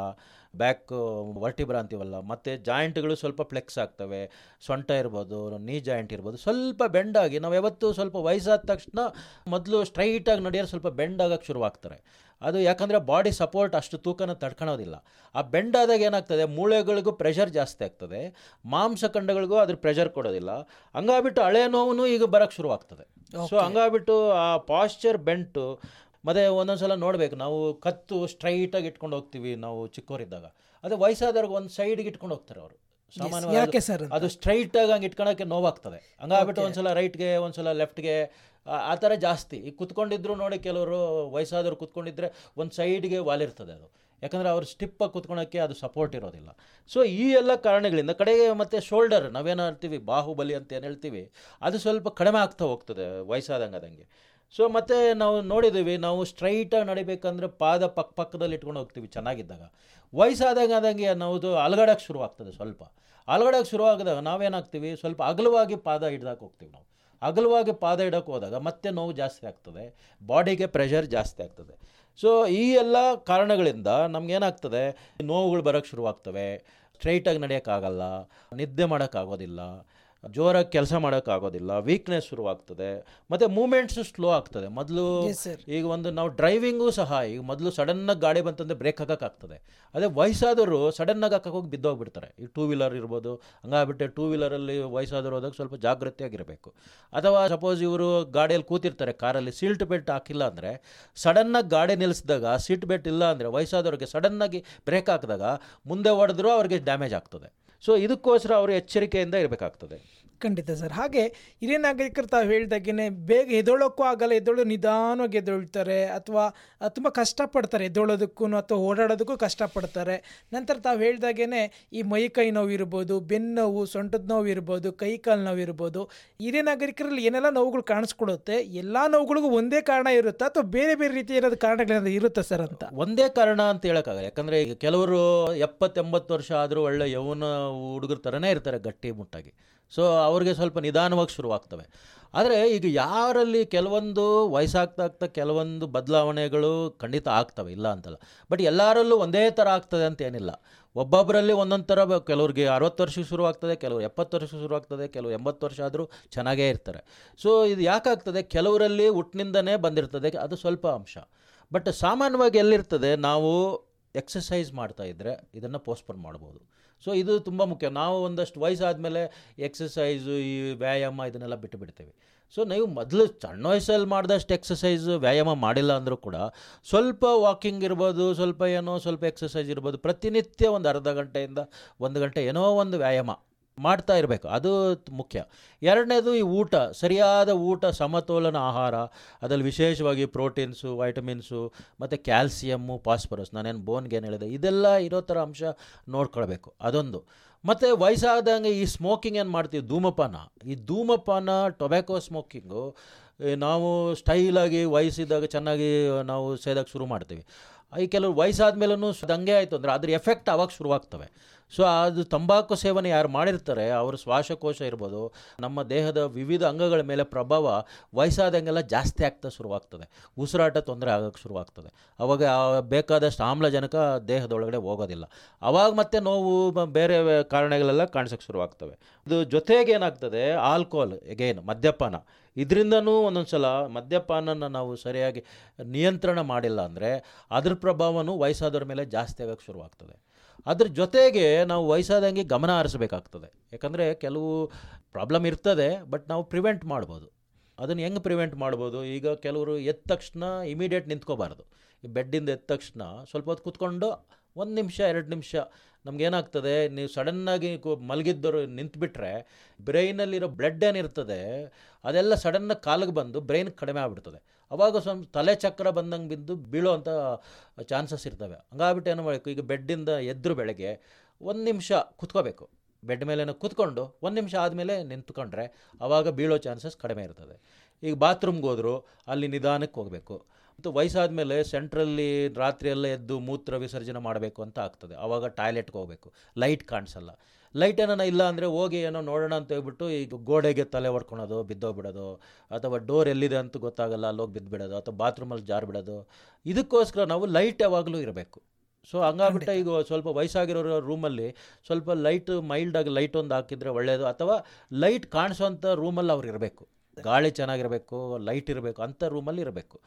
ಬ್ಯಾಕ್ ವರ್ಟಿಬ್ರಾ ಅಂತೀವಲ್ಲ ಮತ್ತು ಜಾಯಿಂಟ್ಗಳು ಸ್ವಲ್ಪ ಫ್ಲೆಕ್ಸ್ ಆಗ್ತವೆ. ಸೊಂಟ ಇರ್ಬೋದು ನೀ ಜಾಯಿಂಟ್ ಇರ್ಬೋದು ಸ್ವಲ್ಪ ಬೆಂಡ್ ಆಗಿ ನಾವು ಯಾವತ್ತೂ ಸ್ವಲ್ಪ ವಯಸ್ಸಾದ ತಕ್ಷಣ ಮೊದಲು ಸ್ಟ್ರೈಟಾಗಿ ನಡೆಯೋರು ಸ್ವಲ್ಪ ಬೆಂಡ್ ಆಗಕ್ಕೆ ಶುರುವಾಗ್ತಾರೆ. ಅದು ಯಾಕಂದರೆ ಬಾಡಿ ಸಪೋರ್ಟ್ ಅಷ್ಟು ತೂಕನ ತಡ್ಕೊಳೋದಿಲ್ಲ. ಆ ಬೆಂಡ್ ಆದಾಗ ಏನಾಗ್ತದೆ ಮೂಳೆಗಳಿಗೂ ಪ್ರೆಷರ್ ಜಾಸ್ತಿ ಆಗ್ತದೆ. ಮಾಂಸಖಂಡಗಳಿಗೂ ಅದ್ರ ಪ್ರೆಷರ್ ಕೊಡೋದಿಲ್ಲ. ಹಂಗಾಗ್ಬಿಟ್ಟು ಹಳೆ ನೋವು ಈಗ ಬರೋಕ್ಕೆ ಶುರುವಾಗ್ತದೆ. ಸೊ ಹಂಗಾಗ್ಬಿಟ್ಟು ಆ ಪಾಶ್ಚರ್ ಬೆಂಟು ಮತ್ತು ಒಂದೊಂದು ಸಲ ನೋಡಬೇಕು. ನಾವು ಕತ್ತು ಸ್ಟ್ರೈಟಾಗಿ ಇಟ್ಕೊಂಡು ಹೋಗ್ತೀವಿ ನಾವು ಚಿಕ್ಕವರಿದ್ದಾಗ ಅದೇ ವಯಸ್ಸಾದವ್ರಿಗೆ ಒಂದು ಸೈಡ್ಗೆ ಇಟ್ಕೊಂಡು ಹೋಗ್ತಾರೆ ಅವರು. ಸಾಮಾನ್ಯವಾಗಿ ಯಾಕೆ ಸರ್ ಅಂತ? ಅದು ಸ್ಟ್ರೈಟಾಗಿ ಹಂಗೆ ಇಟ್ಕೊಳಕ್ಕೆ ನೋವಾಗ್ತದೆ. ಹಂಗಾಗ್ಬಿಟ್ಟು ಒಂದ್ಸಲ ರೈಟ್ಗೆ ಒಂದ್ಸಲ ಲೆಫ್ಟ್ಗೆ ಆ ಥರ ಜಾಸ್ತಿ. ಈಗ ಕುತ್ಕೊಂಡಿದ್ರು ನೋಡಿ ಕೆಲವರು ವಯಸ್ಸಾದವ್ರು ಕುತ್ಕೊಂಡಿದ್ರೆ ಒಂದು ಸೈಡ್ಗೆ ವಾಲಿರ್ತದೆ ಅದು. ಯಾಕಂದರೆ ಅವ್ರು ಸ್ಟಿಪ್ಪಾಗಿ ಕುತ್ಕೊಳಕ್ಕೆ ಅದು ಸಪೋರ್ಟ್ ಇರೋದಿಲ್ಲ. ಸೊ ಈ ಎಲ್ಲ ಕಾರಣಗಳಿಂದ ಕಡೆಗೆ ಮತ್ತೆ ಶೋಲ್ಡರ್ ನಾವೇನು ಹೇಳ್ತೀವಿ? ಬಾಹುಬಲಿ ಅಂತ ಏನು ಹೇಳ್ತೀವಿ? ಅದು ಸ್ವಲ್ಪ ಕಡಿಮೆ ಆಗ್ತಾ ಹೋಗ್ತದೆ ವಯಸ್ಸಾದಂಗೆ ಅದಂಗೆ ಸೊ ಮತ್ತೆ ನಾವು ನೋಡಿದ್ದೀವಿ, ನಾವು ಸ್ಟ್ರೈಟಾಗಿ ನಡಿಬೇಕಂದ್ರೆ ಪಾದ ಪಕ್ಕ ಪಕ್ಕದಲ್ಲಿ ಇಟ್ಕೊಂಡು ಹೋಗ್ತೀವಿ ಚೆನ್ನಾಗಿದ್ದಾಗ. ವಯಸ್ಸಾದಾಗ ಆದಂಗೆ ನಾವು ಅಲಗಡಕ್ಕೆ ಶುರುವಾಗ್ತದೆ ಸ್ವಲ್ಪ. ಅಲಗಡಕ್ಕೆ ಶುರುವಾಗಿದಾಗ ನಾವೇನಾಗ್ತೀವಿ, ಸ್ವಲ್ಪ ಅಗಲವಾಗಿ ಪಾದ ಹಿಡ್ದಾಕ್ ಹೋಗ್ತೀವಿ ನಾವು. ಅಗಲವಾಗಿ ಪಾದ ಇಡಕ್ಕೆ ಹೋದಾಗ ಮತ್ತೆ ನೋವು ಜಾಸ್ತಿ ಆಗ್ತದೆ, ಬಾಡಿಗೆ ಪ್ರೆಷರ್ ಜಾಸ್ತಿ ಆಗ್ತದೆ. ಸೊ ಈ ಎಲ್ಲ ಕಾರಣಗಳಿಂದ ನಮಗೇನಾಗ್ತದೆ, ನೋವುಗಳು ಬರೋಕ್ಕೆ ಶುರುವಾಗ್ತವೆ ಸ್ಟ್ರೈಟಾಗಿ ನಡೆಯೋಕ್ಕಾಗಲ್ಲ, ನಿದ್ದೆ ಮಾಡೋಕ್ಕಾಗೋದಿಲ್ಲ ಜೋರಾಗಿ ಕೆಲಸ ಮಾಡೋಕ್ಕಾಗೋದಿಲ್ಲ ವೀಕ್ನೆಸ್ ಶುರುವಾಗ್ತದೆ ಮತ್ತು ಮೂಮೆಂಟ್ಸು ಸ್ಲೋ ಆಗ್ತದೆ. ಮೊದಲು ಈಗ ಒಂದು ನಾವು ಡ್ರೈವಿಂಗು ಸಹ ಈಗ ಮೊದಲು ಸಡನ್ನಾಗಿ ಗಾಡಿ ಬಂತಂದರೆ ಬ್ರೇಕ್ ಹಾಕೋಕ್ಕಾಗ್ತದೆ ಅದೇ ವಯಸ್ಸಾದವರು ಸಡನ್ನಾಗಿ ಹಾಕೋಕ್ಕೋಗಿ ಹೋಗಿ ಬಿದ್ದೋಗ್ಬಿಡ್ತಾರೆ. ಈ ಟೂ ವೀಲರ್ ಇರ್ಬೋದು ಹಂಗಾಗ್ಬಿಟ್ಟೆ ಟೂ ವೀಲರಲ್ಲಿ ವಯಸ್ಸಾದವರು ಹೋದಾಗ ಸ್ವಲ್ಪ ಜಾಗೃತಿಯಾಗಿರಬೇಕು ಅಥವಾ ಸಪೋಸ್ ಇವರು ಗಾಡಿಯಲ್ಲಿ ಕೂತಿರ್ತಾರೆ ಕಾರಲ್ಲಿ ಸೀಟ್ ಬೆಲ್ಟ್ ಹಾಕಿಲ್ಲ ಅಂದರೆ ಸಡನ್ನಾಗಿ ಗಾಡಿ ನಿಲ್ಲಿಸಿದಾಗ ಸೀಟ್ ಬೆಲ್ಟ್ ಇಲ್ಲ ಅಂದರೆ ವಯಸ್ಸಾದವ್ರಿಗೆ ಸಡನ್ನಾಗಿ ಬ್ರೇಕ್ ಹಾಕಿದಾಗ ಮುಂದೆ ಹೊಡೆದ್ರೂ ಅವ್ರಿಗೆ ಡ್ಯಾಮೇಜ್ ಆಗ್ತದೆ. ಸೊ ಇದಕ್ಕೋಸ್ಕರ ಅವರು ಎಚ್ಚರಿಕೆಯಿಂದ ಇರಬೇಕಾಗ್ತದೆ. ಖಂಡಿತ ಸರ್. ಹಾಗೆ ಹಿರಿಯ ನಾಗರಿಕರು ತಾವು ಹೇಳ್ದಾಗೇ ಬೇಗ ಎದೊಳಕ್ಕೂ ಆಗಲ್ಲ ಎದ್ದೋಳು ನಿಧಾನವಾಗಿ ಎದ್ದೊಳ್ತಾರೆ ಅಥವಾ ತುಂಬ ಕಷ್ಟಪಡ್ತಾರೆ ಎದ್ದೋಳೋದಕ್ಕೂ ಅಥವಾ ಓಡಾಡೋದಕ್ಕೂ ಕಷ್ಟಪಡ್ತಾರೆ. ನಂತರ ತಾವು ಹೇಳ್ದಾಗೇ ಈ ಮೈ ಕೈ ನೋವು ಇರ್ಬೋದು, ಬೆನ್ನು ನೋವು, ಸೊಂಟದ ನೋವು ಇರ್ಬೋದು, ಕೈ ಕಾಲು ನೋವು ಇರ್ಬೋದು. ಹಿರಿಯ ನಾಗರಿಕರಲ್ಲಿ ಏನೆಲ್ಲ ನೋವುಗಳು ಕಾಣಿಸ್ಕೊಳುತ್ತೆ ಎಲ್ಲ ನೋವುಗಳಿಗೂ ಒಂದೇ ಕಾರಣ ಇರುತ್ತಾ ಅಥವಾ ಬೇರೆ ಬೇರೆ ರೀತಿ ಏನಾದರೂ ಕಾರಣಗಳೇನಾದ್ರು ಇರುತ್ತಾ ಸರ್ ಅಂತ? ಒಂದೇ ಕಾರಣ ಅಂತ ಹೇಳೋಕ್ಕಾಗಲ್ಲ. ಯಾಕಂದರೆ ಈಗ ಕೆಲವರು ಎಪ್ಪತ್ತೆಂಬತ್ತು ವರ್ಷ ಆದರೂ ಒಳ್ಳೆ ಯೌವನ ಹುಡುಗರ ಥರನೇ ಇರ್ತಾರೆ ಗಟ್ಟಿ ಮುಟ್ಟಾಗಿ. ಸೊ ಅವ್ರಿಗೆ ಸ್ವಲ್ಪ ನಿಧಾನವಾಗಿ ಶುರುವಾಗ್ತವೆ. ಆದರೆ ಈಗ ಯಾರಲ್ಲಿ ಕೆಲವೊಂದು ವಯಸ್ಸಾಗ್ತಾ ಆಗ್ತಾ ಕೆಲವೊಂದು ಬದಲಾವಣೆಗಳು ಖಂಡಿತ ಆಗ್ತವೆ, ಇಲ್ಲ ಅಂತಲ್ಲ. ಬಟ್ ಎಲ್ಲರಲ್ಲೂ ಒಂದೇ ಥರ ಆಗ್ತದೆ ಅಂತ ಏನಿಲ್ಲ. ಒಬ್ಬೊಬ್ಬರಲ್ಲಿ ಒಂದೊಂದು ಥರ ಕೆಲವ್ರಿಗೆ ಅರವತ್ತು ವರ್ಷಕ್ಕೆ ಶುರುವಾಗ್ತದೆ, ಕೆಲವರು ಎಪ್ಪತ್ತು ವರ್ಷಕ್ಕೆ ಶುರುವಾಗ್ತದೆ ಕೆಲವು ಎಂಬತ್ತು ವರ್ಷ ಆದರೂ ಚೆನ್ನಾಗೇ ಇರ್ತಾರೆ. ಸೊ ಇದು ಯಾಕಾಗ್ತದೆ ಕೆಲವರಲ್ಲಿ ಹುಟ್ಟಿನಿಂದನೇ ಬಂದಿರ್ತದೆ, ಅದು ಸ್ವಲ್ಪ ಅಂಶ. ಬಟ್ ಸಾಮಾನ್ಯವಾಗಿ ಎಲ್ಲಿರ್ತದೆ? ನಾವು ಎಕ್ಸಸೈಸ್ ಇದ್ದರೆ ಇದನ್ನು ಪೋಸ್ಟ್ಪೋನ್ ಮಾಡ್ಬೋದು. ಸೊ ಇದು ತುಂಬ ಮುಖ್ಯ. ನಾವು ಒಂದಷ್ಟು ವಯಸ್ಸಾದಮೇಲೆ ಎಕ್ಸಸೈಸು ಈ ವ್ಯಾಯಾಮ ಇದನ್ನೆಲ್ಲ ಬಿಟ್ಟು ಬಿಡ್ತೇವೆ. ಸೊ ನೀವು ಮೊದಲು ಸಣ್ಣ ವಯಸ್ಸಲ್ಲಿ ಮಾಡಿದಷ್ಟು ಎಕ್ಸಸೈಸ್ ವ್ಯಾಯಾಮ ಮಾಡಿಲ್ಲ ಅಂದರೂ ಕೂಡ ಸ್ವಲ್ಪ ವಾಕಿಂಗ್ ಇರ್ಬೋದು, ಸ್ವಲ್ಪ ಏನೋ ಸ್ವಲ್ಪ ಎಕ್ಸಸೈಸ್ ಇರ್ಬೋದು, ಪ್ರತಿನಿತ್ಯ ಒಂದು ಅರ್ಧ ಗಂಟೆಯಿಂದ ಒಂದು ಗಂಟೆ ಏನೋ ಒಂದು ವ್ಯಾಯಾಮ ಮಾಡ್ತಾ ಇರಬೇಕು. ಅದು ಮುಖ್ಯ. ಎರಡನೇದು ಈ ಊಟ, ಸರಿಯಾದ ಊಟ, ಸಮತೋಲನ ಆಹಾರ, ಅದರಲ್ಲಿ ವಿಶೇಷವಾಗಿ ಪ್ರೋಟೀನ್ಸು, ವೈಟಮಿನ್ಸು, ಮತ್ತು ಕ್ಯಾಲ್ಸಿಯಮ್ಮು, ಫಾಸ್ಫರಸ್. ನಾನೇನು ಬೋನ್ಗೆ ಏನು ಹೇಳಿದೆ. ಇದೆಲ್ಲ ಇರೋ ಥರ ಅಂಶ ನೋಡ್ಕೊಳ್ಬೇಕು. ಅದೊಂದು. ಮತ್ತು ವಯಸ್ಸಾದಂಗೆ ಈ ಸ್ಮೋಕಿಂಗ್ ಏನು ಮಾಡ್ತೀವಿ? ಧೂಮಪಾನ. ಈ ಧೂಮಪಾನ, ಟೊಬ್ಯಾಕೋ ಸ್ಮೋಕಿಂಗು, ನಾವು ಸ್ಟೈಲಾಗಿ ವಯಸ್ಸಿದ್ದಾಗ ಚೆನ್ನಾಗಿ ನಾವು ಸೇದಕ್ಕೆ ಶುರು ಮಾಡ್ತೀವಿ. ಈ ಕೆಲವು ವಯಸ್ಸಾದ ಮೇಲೂ ದಂಗೆ ಆಯಿತು ಅಂದರೆ ಅದ್ರ ಎಫೆಕ್ಟ್ ಆವಾಗ ಶುರುವಾಗ್ತವೆ. ಸೊ ಅದು ತಂಬಾಕು ಸೇವನೆ ಯಾರು ಮಾಡಿರ್ತಾರೆ, ಅವ್ರ ಶ್ವಾಸಕೋಶ ಇರ್ಬೋದು, ನಮ್ಮ ದೇಹದ ವಿವಿಧ ಅಂಗಗಳ ಮೇಲೆ ಪ್ರಭಾವ ವಯಸ್ಸಾದಂಗೆಲ್ಲ ಜಾಸ್ತಿ ಆಗ್ತಾ ಶುರುವಾಗ್ತದೆ. ಉಸಿರಾಟ ತೊಂದರೆ ಆಗೋಕ್ಕೆ ಶುರುವಾಗ್ತದೆ. ಅವಾಗ ಬೇಕಾದಷ್ಟು ಆಮ್ಲಜನಕ ದೇಹದೊಳಗಡೆ ಹೋಗೋದಿಲ್ಲ. ಅವಾಗ ಮತ್ತೆ ನೋವು ಬೇರೆ ಕಾರಣಗಳೆಲ್ಲ ಕಾಣಿಸೋಕ್ಕೆ ಶುರುವಾಗ್ತವೆ. ಇದು ಜೊತೆಗೆ ಏನಾಗ್ತದೆ, ಆಲ್ಕೋಹಾಲ್ ಎಗೇನ್ ಮದ್ಯಪಾನ. ಇದರಿಂದನೂ ಒಂದೊಂದು ಸಲ ಮದ್ಯಪಾನನ ನಾವು ಸರಿಯಾಗಿ ನಿಯಂತ್ರಣ ಮಾಡಿಲ್ಲ ಅಂದರೆ ಅದ್ರ ಪ್ರಭಾವನೂ ವಯಸ್ಸಾದವ್ರ ಮೇಲೆ ಜಾಸ್ತಿ ಆಗೋಕ್ಕೆ ಶುರುವಾಗ್ತದೆ. ಅದ್ರ ಜೊತೆಗೆ ನಾವು ವಯಸ್ಸಾದಂಗೆ ಗಮನ ಹರಿಸಬೇಕಾಗ್ತದೆ. ಯಾಕಂದರೆ ಕೆಲವು ಪ್ರಾಬ್ಲಮ್ ಇರ್ತದೆ, ಬಟ್ ನಾವು ಪ್ರಿವೆಂಟ್ ಮಾಡ್ಬೋದು. ಅದನ್ನು ಹೆಂಗೆ ಪ್ರಿವೆಂಟ್ ಮಾಡ್ಬೋದು? ಈಗ ಕೆಲವರು ಎದ್ದ ತಕ್ಷಣ ಇಮಿಡಿಯೇಟ್ ನಿಂತ್ಕೋಬಾರ್ದು. ಈ ಬೆಡ್ಡಿಂದ ಎದ್ದ ತಕ್ಷಣ ಸ್ವಲ್ಪ ಹೊತ್ತು ಕೂತ್ಕೊಂಡು ಒಂದು ನಿಮಿಷ, ಎರಡು ನಿಮಿಷ ನಮಗೇನಾಗ್ತದೆ, ನೀವು ಸಡನ್ನಾಗಿ ಮಲಗಿದ್ದರು ನಿಂತುಬಿಟ್ರೆ ಬ್ರೈನಲ್ಲಿರೋ ಬ್ಲಡ್ ಏನಿರ್ತದೆ, ಅದೆಲ್ಲ ಸಡನ್ನಾಗಿ ಕಾಲಿಗೆ ಬಂದು ಬ್ರೈನ್ ಕಡಿಮೆ ಆಗ್ಬಿಡ್ತದೆ. ಅವಾಗ ಸ್ವಲ್ಪ ತಲೆ ಚಕ್ರ ಬಂದಂಗೆ ಬಿದ್ದು ಬೀಳೋ ಅಂಥ ಚಾನ್ಸಸ್ ಇರ್ತವೆ. ಹಂಗಾಗ್ಬಿಟ್ಟು ಏನು ಮಾಡಬೇಕು? ಈಗ ಬೆಡ್ಡಿಂದ ಎದ್ರು ಬೆಳಗ್ಗೆ ಒಂದು ನಿಮಿಷ ಕುತ್ಕೋಬೇಕು. ಬೆಡ್ ಮೇಲೆ ಕುತ್ಕೊಂಡು ಒಂದು ನಿಮಿಷ ಆದಮೇಲೆ ನಿಂತ್ಕೊಂಡ್ರೆ ಆವಾಗ ಬೀಳೋ ಚಾನ್ಸಸ್ ಕಡಿಮೆ ಇರ್ತದೆ. ಈಗ ಬಾತ್ರೂಮ್ಗೆ ಹೋದ್ರು ಅಲ್ಲಿ ನಿಧಾನಕ್ಕೆ ಹೋಗಬೇಕು. ಮತ್ತು ವಯಸ್ಸಾದ ಮೇಲೆ ಸೆಂಟ್ರಲ್ಲಿ ರಾತ್ರಿಯೆಲ್ಲ ಎದ್ದು ಮೂತ್ರ ವಿಸರ್ಜನೆ ಮಾಡಬೇಕು ಅಂತ ಆಗ್ತದೆ. ಆವಾಗ ಟಾಯ್ಲೆಟ್ಗೆ ಹೋಗಬೇಕು. ಲೈಟ್ ಕಾಣಿಸಲ್ಲ. ಲೈಟ್ ಏನೋ ಇಲ್ಲ ಅಂದರೆ ಹೋಗಿ ಏನೋ ನೋಡೋಣ ಅಂತ ಹೇಳ್ಬಿಟ್ಟು ಈಗ ಗೋಡೆಗೆ ತಲೆ ಹೊಡ್ಕೊಳೋದು ಬಿದ್ದೋಗ್ಬಿಡೋದು ಅಥವಾ ಡೋರ್ ಎಲ್ಲಿದೆ ಅಂತ ಗೊತ್ತಾಗಲ್ಲ ಅಲ್ಲೋಗಿ ಬಿದ್ದುಬಿಡೋದು ಅಥವಾ ಬಾತ್ರೂಮಲ್ಲಿ ಜಾರು ಬಿಡೋದು ಇದಕ್ಕೋಸ್ಕರ ನಾವು ಲೈಟ್ ಯಾವಾಗಲೂ ಇರಬೇಕು. ಸೊ ಹಂಗಾಗ್ಬಿಟ್ಟು ಈಗ ಸ್ವಲ್ಪ ವಯಸ್ಸಾಗಿರೋರ ರೂಮಲ್ಲಿ ಸ್ವಲ್ಪ ಲೈಟ್ ಮೈಲ್ಡಾಗಿ ಲೈಟ್ ಒಂದು ಹಾಕಿದರೆ ಒಳ್ಳೆಯದು ಅಥವಾ ಲೈಟ್ ಕಾಣಿಸೋಂಥ ರೂಮಲ್ಲಿ ಅವ್ರು ಇರಬೇಕು. ಗಾಳಿ ಚೆನ್ನಾಗಿರಬೇಕು ಲೈಟ್ ಇರಬೇಕು ಅಂಥ ರೂಮಲ್ಲಿ ಇರಬೇಕು.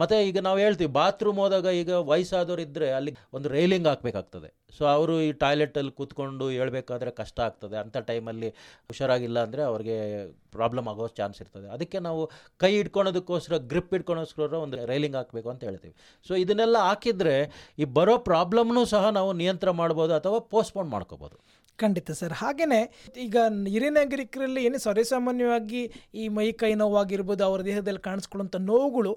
ಮತ್ತು ಈಗ ನಾವು ಹೇಳ್ತೀವಿ ಬಾತ್ರೂಮ್ ಹೋದಾಗ ಈಗ ವಯಸ್ಸಾದವ್ರು ಇದ್ದರೆ ಅಲ್ಲಿ ಒಂದು ರೈಲಿಂಗ್ ಹಾಕ್ಬೇಕಾಗ್ತದೆ. ಸೊ ಅವರು ಈ ಟಾಯ್ಲೆಟಲ್ಲಿ ಕೂತ್ಕೊಂಡು ಹೇಳ್ಬೇಕಾದ್ರೆ ಕಷ್ಟ ಆಗ್ತದೆ. ಅಂಥ ಟೈಮಲ್ಲಿ ಹುಷಾರಾಗಿಲ್ಲ ಅಂದರೆ ಅವ್ರಿಗೆ ಪ್ರಾಬ್ಲಮ್ ಆಗೋ ಚಾನ್ಸ್ ಇರ್ತದೆ. ಅದಕ್ಕೆ ನಾವು ಕೈ ಇಟ್ಕೊಳೋದಕ್ಕೋಸ್ಕರ ಗ್ರಿಪ್ ಇಟ್ಕೊಳೋಸ್ಕರ ಒಂದು ರೈಲಿಂಗ್ ಹಾಕಬೇಕು ಅಂತ ಹೇಳ್ತೀವಿ. ಸೊ ಇದನ್ನೆಲ್ಲ ಹಾಕಿದರೆ ಈ ಬರೋ ಪ್ರಾಬ್ಲಮ್ನೂ ಸಹ ನಾವು ನಿಯಂತ್ರಣ ಮಾಡ್ಬೋದು ಅಥವಾ ಪೋಸ್ಟ್ಪೋನ್ ಮಾಡ್ಕೋಬೋದು. ಖಂಡಿತ ಸರ್. ಹಾಗೆಯೇ ಈಗ ಹಿರಿಯ ನಾಗರಿಕರಲ್ಲಿ ಏನು ಸರ್ವೇಸಾಮಾನ್ಯವಾಗಿ ಈ ಮೈ ಕೈ ನೋವಾಗಿರ್ಬೋದು, ಅವರ ದೇಹದಲ್ಲಿ ಕಾಣಿಸ್ಕೊಳ್ಳುವಂಥ ನೋವುಗಳು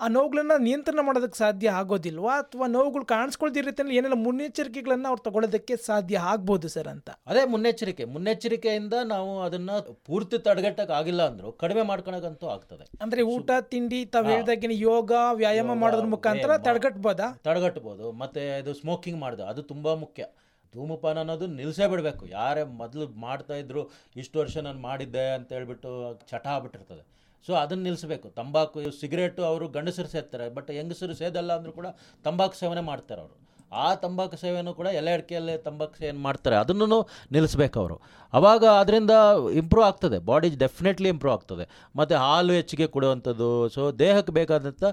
ಆ ನೋವುಗಳನ್ನ ನಿಯಂತ್ರಣ ಮಾಡೋದಕ್ಕೆ ಸಾಧ್ಯ ಆಗೋದಿಲ್ವಾ? ಅಥವಾ ನೋವುಗಳು ಕಾಣಿಸ್ಕೊಳ್ದಿರೋ ರೀತಿಯಲ್ಲಿ ಏನೆಲ್ಲ ಮುನ್ನೆಚ್ಚರಿಕೆಗಳನ್ನು ಅವ್ರು ತಗೊಳ್ಳೋದಕ್ಕೆ ಸಾಧ್ಯ ಆಗ್ಬೋದು ಸರ್ ಅಂತ? ಅದೇ ಮುನ್ನೆಚ್ಚರಿಕೆ. ಮುನ್ನೆಚ್ಚರಿಕೆಯಿಂದ ನಾವು ಅದನ್ನು ಪೂರ್ತಿ ತಡೆಗಟ್ಟಕ್ಕೆ ಆಗಿಲ್ಲ ಅಂದ್ರು ಕಡಿಮೆ ಮಾಡ್ಕೊಳಕಂತೂ ಆಗ್ತದೆ. ಅಂದ್ರೆ ಊಟ ತಿಂಡಿ ತಾವ್ ಹೇಳ್ದಾಗಿನ ಯೋಗ ವ್ಯಾಯಾಮ ಮಾಡೋದ್ರ ಮುಖಾಂತರ ತಡೆಗಟ್ಬೋದ ತಡೆಗಟ್ಬೋದಾ? ತಡೆಗಟ್ಬೋದು. ಮತ್ತು ಇದು ಸ್ಮೋಕಿಂಗ್ ಮಾಡೋದು ಅದು ತುಂಬಾ ಮುಖ್ಯ. ಧೂಮಪಾನ ಅನ್ನೋದು ನಿಲ್ಲಿಸೇ ಬಿಡಬೇಕು. ಯಾರೇ ಮೊದಲು ಮಾಡ್ತಾ ಇದ್ರು ಇಷ್ಟು ವರ್ಷ ನಾನು ಮಾಡಿದ್ದೆ ಅಂತ ಹೇಳ್ಬಿಟ್ಟು ಚಟ ಆಗ್ಬಿಟ್ಟಿರ್ತದೆ. ಸೊ ಅದನ್ನು ನಿಲ್ಲಿಸಬೇಕು ತಂಬಾಕು ಸಿಗರೇಟು ಅವರು ಗಂಡಸರು ಸೇರ್ತಾರೆ ಬಟ್ ಹೆಂಗಸರು ಸೇದಲ್ಲ ಅಂದರೂ ಕೂಡ ತಂಬಾಕು ಸೇವನೆ ಮಾಡ್ತಾರೆ ಅವರು. ಆ ತಂಬಾಕು ಸೇವೆಯನ್ನು ಕೂಡ ಎಲೆ ಅಡಿಕೆಯಲ್ಲೇ ತಂಬಾಕು ಸೇವನೆ ಮಾಡ್ತಾರೆ ಅದನ್ನು ನಿಲ್ಲಿಸ್ಬೇಕು ಅವರು. ಅವಾಗ ಅದರಿಂದ ಇಂಪ್ರೂವ್ ಆಗ್ತದೆ. ಬಾಡಿ ಡೆಫಿನೆಟ್ಲಿ ಇಂಪ್ರೂವ್ ಆಗ್ತದೆ. ಮತ್ತು ಹಾಲು ಹೆಚ್ಚಿಗೆ ಕೊಡುವಂಥದ್ದು ಸೊ ದೇಹಕ್ಕೆ ಬೇಕಾದಂಥ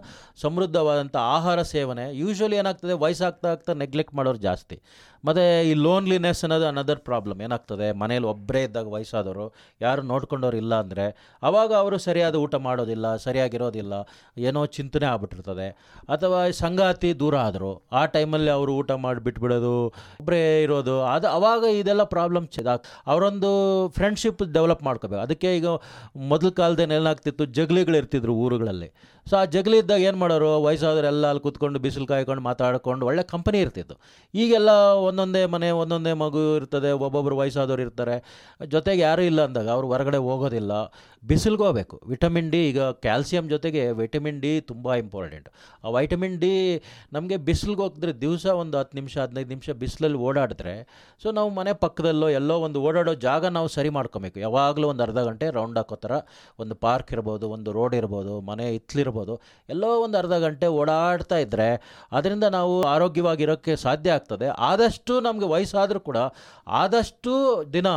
ಸಮೃದ್ಧವಾದಂಥ ಆಹಾರ ಸೇವನೆ ಯೂಶ್ವಲಿ ಏನಾಗ್ತದೆ, ವಯಸ್ಸಾಗ್ತಾ ಆಗ್ತಾ ನೆಗ್ಲೆಕ್ಟ್ ಮಾಡೋರು ಜಾಸ್ತಿ. ಮತ್ತು ಈ ಲೋನ್ಲಿನೆಸ್ ಅನ್ನೋದು ಅನದರ್ ಪ್ರಾಬ್ಲಮ್ ಏನಾಗ್ತದೆ, ಮನೇಲಿ ಒಬ್ಬರೇ ಇದ್ದಾಗ ವಯಸ್ಸಾದವರು, ಯಾರು ನೋಡ್ಕೊಂಡವ್ರು ಇಲ್ಲ ಅಂದರೆ ಆವಾಗ ಅವರು ಸರಿಯಾದ ಊಟ ಮಾಡೋದಿಲ್ಲ, ಸರಿಯಾಗಿರೋದಿಲ್ಲ, ಏನೋ ಚಿಂತನೆ ಆಗ್ಬಿಟ್ಟಿರ್ತದೆ. ಅಥವಾ ಸಂಗಾತಿ ದೂರ ಆದರು, ಆ ಟೈಮಲ್ಲಿ ಅವರು ಊಟ ಮಾಡಿ ಬಿಟ್ಬಿಡೋದು ಒಬ್ಬರೇ ಇರೋದು, ಅದು ಅವಾಗ ಇದೆಲ್ಲ ಪ್ರಾಬ್ಲಮ್ ಅವರೊಂದು ಫ್ರೆಂಡ್ಶಿಪ್ ಡೆವಲಪ್ ಮಾಡ್ಕೋಬೇಕು. ಅದಕ್ಕೆ ಈಗ ಮೊದಲ ಕಾಲದೇನೇನಾಗ್ತಿತ್ತು ಜಗ್ಲಿಗಳು ಇರ್ತಿದ್ರು ಊರುಗಳಲ್ಲಿ. ಸೊ ಆ ಜಗಲಿ ಇದ್ದಾಗ ಏನು ಮಾಡೋರು ವಯಸ್ಸಾದವರೆಲ್ಲ ಅಲ್ಲಿ ಕೂತ್ಕೊಂಡು ಬಿಸಿಲು ಕಾಯ್ಕೊಂಡು ಮಾತಾಡ್ಕೊಂಡು ಒಳ್ಳೆ ಕಂಪನಿ ಇರ್ತಿತ್ತು. ಈಗೆಲ್ಲ ಒಂದೊಂದೇ ಮನೆ, ಒಂದೊಂದೇ ಮಗು ಇರ್ತದೆ ಒಬ್ಬೊಬ್ಬರು ವಯಸ್ಸಾದವ್ರು ಇರ್ತಾರೆ. ಜೊತೆಗೆ ಯಾರೂ ಇಲ್ಲ ಅಂದಾಗ ಅವ್ರು ಹೊರಗಡೆ ಹೋಗೋದಿಲ್ಲ. ಬಿಸಿಲಿಗೆ ಹೋಗ್ಬೇಕು. ವಿಟಮಿನ್ ಡಿ, ಈಗ ಕ್ಯಾಲ್ಸಿಯಂ ಜೊತೆಗೆ ವಿಟಮಿನ್ ಡಿ ತುಂಬ ಇಂಪಾರ್ಟೆಂಟ್ ಆ ವೈಟಮಿನ್ ಡಿ ನಮಗೆ ಬಿಸಿಲಿಗೆ ದಿವಸ ಒಂದು ಹತ್ತು ನಿಮಿಷ, ಹದಿನೈದು ನಿಮಿಷ ಬಿಸಿಲಲ್ಲಿ ಓಡಾಡಿದ್ರೆ ಸೊ ನಾವು ಮನೆ ಪಕ್ಕದಲ್ಲೋ ಎಲ್ಲೋ ಒಂದು ಓಡಾಡೋ ಜಾಗ ನಾವು ಸರಿ ಮಾಡ್ಕೊಬೇಕು. ಯಾವಾಗಲೂ ಒಂದು ಅರ್ಧ ಗಂಟೆ ರೌಂಡ್ ಹಾಕೋ ಥರ ಒಂದು ಪಾರ್ಕ್ ಇರ್ಬೋದು, ಒಂದು ರೋಡ್ ಇರ್ಬೋದು, ಮನೆ ಇತ್ಲಿರ್ಬೋದು ಎಲ್ಲೋ ಒಂದು ಅರ್ಧ ಗಂಟೆ ಓಡಾಡ್ತಾ ಇದ್ದರೆ ಅದರಿಂದ ನಾವು ಆರೋಗ್ಯವಾಗಿರೋಕ್ಕೆ ಸಾಧ್ಯ ಆಗ್ತದೆ. ಆದಷ್ಟು ನಮಗೆ ವಯಸ್ಸಾದರೂ ಕೂಡ ಆದಷ್ಟು ದಿನ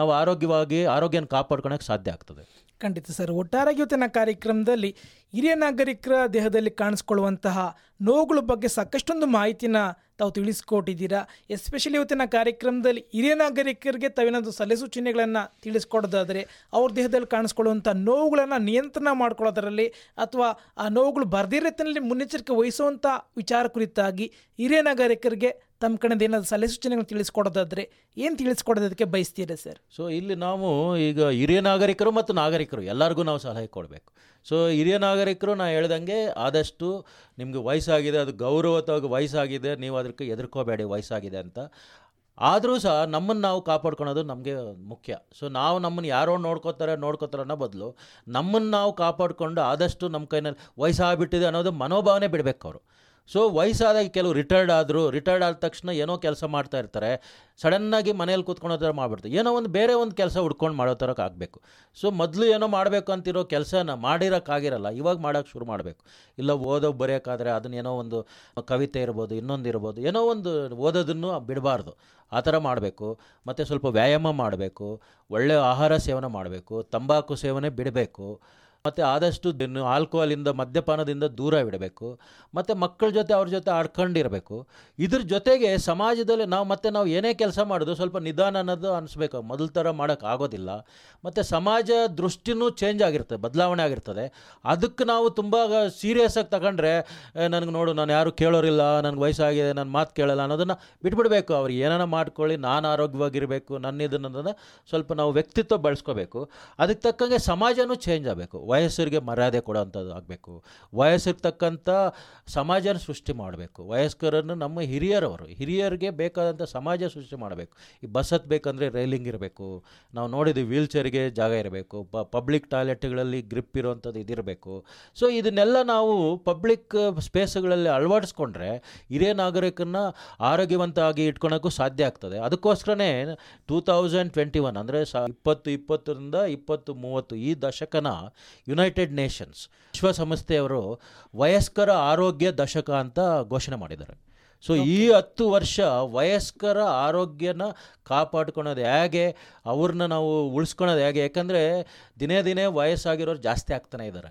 ನಾವು ಆರೋಗ್ಯವಾಗಿ, ಆರೋಗ್ಯನ ಕಾಪಾಡ್ಕೊಳಕ್ಕೆ ಸಾಧ್ಯ ಆಗ್ತದೆ. ಖಂಡಿತ ಸರ್. ಒಟ್ಟಾರೆ ಇವತ್ತಿನ ಕಾರ್ಯಕ್ರಮದಲ್ಲಿ ಹಿರಿಯ ನಾಗರಿಕರ ದೇಹದಲ್ಲಿ ಕಾಣಿಸ್ಕೊಳ್ಳುವಂತಹ ನೋವುಗಳ ಬಗ್ಗೆ ಸಾಕಷ್ಟೊಂದು ಮಾಹಿತಿನ ತಾವು ತಿಳಿಸ್ಕೊಟ್ಟಿದ್ದೀರಾ? ಎಸ್ಪೆಷಲಿ ಇವತ್ತಿನ ಕಾರ್ಯಕ್ರಮದಲ್ಲಿ ಹಿರಿಯ ನಾಗರಿಕರಿಗೆ ತಾವೇನಾದರೂ ಸಲಹೆ ಸೂಚನೆಗಳನ್ನು ತಿಳಿಸ್ಕೊಡೋದಾದರೆ ಅವ್ರ ದೇಹದಲ್ಲಿ ಕಾಣಿಸ್ಕೊಳ್ಳುವಂಥ ನೋವುಗಳನ್ನು ನಿಯಂತ್ರಣ ಮಾಡ್ಕೊಳ್ಳೋದರಲ್ಲಿ ಅಥವಾ ಆ ನೋವುಗಳು ಬರ್ದಿರತ್ತಿನಲ್ಲಿ ಮುನ್ನೆಚ್ಚರಿಕೆ ವಹಿಸುವಂಥ ವಿಚಾರ ಕುರಿತಾಗಿ ಹಿರಿಯ ನಾಗರಿಕರಿಗೆ ತಮ್ಮ ಕಡೆಯಿಂದ ಏನಾದರೂ ಸಲಹೆ ಸೂಚನೆಗಳನ್ನು ತಿಳಿಸ್ಕೊಡೋದಾದರೆ ಏನು ತಿಳಿಸ್ಕೊಡೋದಕ್ಕೆ ಬಯಸ್ತೀರಾ ಸರ್? ಸೊ ಇಲ್ಲಿ ನಾವು ಈಗ ಹಿರಿಯ ನಾಗರಿಕರು ಮತ್ತು ನಾಗರಿಕರು, ಎಲ್ಲರಿಗೂ ನಾವು ಸಲಹೆ ಕೊಡಬೇಕು. ಸೊ ಹಿರಿಯ ನಾಗರಿಕರು ನಾನು ಹೇಳ್ದಂಗೆ ಆದಷ್ಟು ನಿಮಗೆ ವಯಸ್ಸಾಗಿದೆ, ಅದು ಗೌರವತವಾಗಿ ವಯಸ್ಸಾಗಿದೆ, ನೀವು ಅದಕ್ಕೆ ಎದುರ್ಕೋಬೇಡಿ ವಯಸ್ಸಾಗಿದೆ ಅಂತ. ಆದರೂ ಸಹ ನಮ್ಮನ್ನು ನಾವು ಕಾಪಾಡ್ಕೊಳೋದು ನಮಗೆ ಮುಖ್ಯ. ಸೊ ನಾವು ನಮ್ಮನ್ನು ಯಾರೋ ನೋಡ್ಕೋತಾರೆ ನೋಡ್ಕೋತಾರೆ ಅನ್ನೋ ಬದಲು ನಮ್ಮನ್ನು ನಾವು ಕಾಪಾಡಿಕೊಂಡು ಆದಷ್ಟು ನಮ್ಮ ಕೈನಲ್ಲಿ ವಯಸ್ಸಾಗಿಬಿಟ್ಟಿದೆ ಅನ್ನೋದು ಮನೋಭಾವನೆ ಬಿಡಬೇಕು ಅವರು. ಸೊ ವಯಸ್ಸಾದಾಗ ಕೆಲವು ರಿಟೈರ್ಡ್ ಆದರೂ ರಿಟೈರ್ಡ್ ಆದ ತಕ್ಷಣ ಏನೋ ಕೆಲಸ ಮಾಡ್ತಾ ಇರ್ತಾರೆ. ಸಡನ್ನಾಗಿ ಮನೇಲಿ ಕೂತ್ಕೊಳ್ಳೋ ಥರ ಮಾಡ್ಬಿಡ್ತಾರೆ. ಏನೋ ಒಂದು ಬೇರೆ ಒಂದು ಕೆಲಸ ಹುಡ್ಕೊಂಡು ಮಾಡೋ ಥರಕ್ಕೆ ಆಗಬೇಕು. ಸೊ ಮೊದಲು ಏನೋ ಮಾಡಬೇಕು ಅಂತಿರೋ ಕೆಲಸನ ಮಾಡಿರೋಕ್ಕಾಗಿರಲ್ಲ, ಇವಾಗ ಮಾಡೋಕ್ಕೆ ಶುರು ಮಾಡಬೇಕು. ಇಲ್ಲ ಓದೋ ಬರೆಯೋಕ್ಕಾದರೆ ಅದನ್ನೇನೋ ಒಂದು ಕವಿತೆ ಇರ್ಬೋದು, ಇನ್ನೊಂದು ಇರ್ಬೋದು, ಏನೋ ಒಂದು ಓದೋದನ್ನು ಬಿಡಬಾರ್ದು. ಆ ಥರ ಮಾಡಬೇಕು. ಮತ್ತು ಸ್ವಲ್ಪ ವ್ಯಾಯಾಮ ಮಾಡಬೇಕು. ಒಳ್ಳೆಯ ಆಹಾರ ಸೇವನೆ ಮಾಡಬೇಕು. ತಂಬಾಕು ಸೇವನೆ ಬಿಡಬೇಕು. ಮತ್ತು ಆದಷ್ಟು ಆಲ್ಕೋಹಾಲಿಂದ ಮದ್ಯಪಾನದಿಂದ ದೂರ ಇಡಬೇಕು, ಮತ್ತು ಮಕ್ಕಳ ಜೊತೆ ಅವ್ರ ಜೊತೆ ಆಡ್ಕೊಂಡಿರಬೇಕು. ಇದ್ರ ಜೊತೆಗೆ ಸಮಾಜದಲ್ಲಿ ನಾವು ಮತ್ತೆ ನಾವು ಏನೇ ಕೆಲಸ ಮಾಡೋದು ಸ್ವಲ್ಪ ನಿಧಾನ ಅನ್ನೋದು ಅನಿಸ್ಬೇಕು. ಮೊದಲ ಥರ ಮಾಡೋಕ್ಕಾಗೋದಿಲ್ಲ ಮತ್ತು ಸಮಾಜ ದೃಷ್ಟಿನೂ ಚೇಂಜ್ ಆಗಿರ್ತದೆ ಬದಲಾವಣೆ ಆಗಿರ್ತದೆ. ಅದಕ್ಕೆ ನಾವು ತುಂಬ ಸೀರಿಯಸ್ ಆಗಿ ತಗೊಂಡ್ರೆ ನನಗೆ ನೋಡು, ನಾನು ಯಾರು ಕೇಳೋರಿಲ್ಲ, ನನಗೆ ವಯಸ್ಸಾಗಿದೆ ನನ್ನ ಮಾತು ಕೇಳಲ್ಲ ಅನ್ನೋದನ್ನು ಬಿಟ್ಬಿಡಬೇಕು. ಅವ್ರು ಏನಾರ ಮಾಡ್ಕೊಳ್ಳಿ, ನಾನು ಆರೋಗ್ಯವಾಗಿರಬೇಕು ನನ್ನ ಇದನ್ನೋದನ್ನು ಸ್ವಲ್ಪ ನಾವು ವ್ಯಕ್ತಿತ್ವ ಬಳಸ್ಕೋಬೇಕು. ಅದಕ್ಕೆ ತಕ್ಕಂಗೆ ಸಮಾಜನೂ ಚೇಂಜ್ ಆಗಬೇಕು. ವಯಸ್ಸರಿಗೆ ಮರ್ಯಾದೆ ಕೊಡೋವಂಥದ್ದು ಆಗಬೇಕು. ವಯಸ್ಸಿಗೆ ತಕ್ಕಂಥ ಸಮಾಜನ ಸೃಷ್ಟಿ ಮಾಡಬೇಕು. ವಯಸ್ಕರನ್ನು ನಮ್ಮ ಹಿರಿಯರವರು, ಹಿರಿಯರಿಗೆ ಬೇಕಾದಂಥ ಸಮಾಜ ಸೃಷ್ಟಿ ಮಾಡಬೇಕು. ಈ ಬಸ್ ಹತ್ತಬೇಕಂದ್ರೆ ರೈಲಿಂಗ್ ಇರಬೇಕು. ನಾವು ನೋಡಿದ್ದೀವಿ ವೀಲ್ ಚೇರ್ಗೆ ಜಾಗ ಇರಬೇಕು. ಪ ಪಬ್ಲಿಕ್ ಟಾಯ್ಲೆಟ್ಗಳಲ್ಲಿ ಗ್ರಿಪ್ ಇರೋವಂಥದ್ದು ಇದಿರಬೇಕು. ಸೊ ಇದನ್ನೆಲ್ಲ ನಾವು ಪಬ್ಲಿಕ್ ಸ್ಪೇಸ್ಗಳಲ್ಲಿ ಅಳವಡಿಸ್ಕೊಂಡ್ರೆ ಹಿರಿಯ ನಾಗರಿಕನ ಆರೋಗ್ಯವಂತ ಆಗಿ ಇಟ್ಕೊಳಕ್ಕೂ ಸಾಧ್ಯ ಆಗ್ತದೆ. ಅದಕ್ಕೋಸ್ಕರನೇ ಟೂ ತೌಸಂಡ್ ಟ್ವೆಂಟಿ ಒನ್ ಅಂದರೆ ಸ, ಇಪ್ಪತ್ತು ಇಪ್ಪತ್ತರಿಂದ ಇಪ್ಪತ್ತು ಮೂವತ್ತು ಈ ದಶಕನ ಯುನೈಟೆಡ್ ನೇಷನ್ಸ್ ವಿಶ್ವಸಂಸ್ಥೆಯವರು ವಯಸ್ಕರ ಆರೋಗ್ಯ ದಶಕ ಅಂತ ಘೋಷಣೆ ಮಾಡಿದ್ದಾರೆ. ಸೊ ಈ ಹತ್ತು ವರ್ಷ ವಯಸ್ಕರ ಆರೋಗ್ಯನ ಕಾಪಾಡ್ಕೊಳೋದು ಹೇಗೆ ಅವ್ರನ್ನ ನಾವು ಉಳಿಸ್ಕೊಳೋದು ಹೇಗೆ? ಯಾಕಂದರೆ ದಿನೇ ದಿನೇ ವಯಸ್ಸಾಗಿರೋರು ಜಾಸ್ತಿ ಆಗ್ತಾನೆ ಇದ್ದಾರೆ.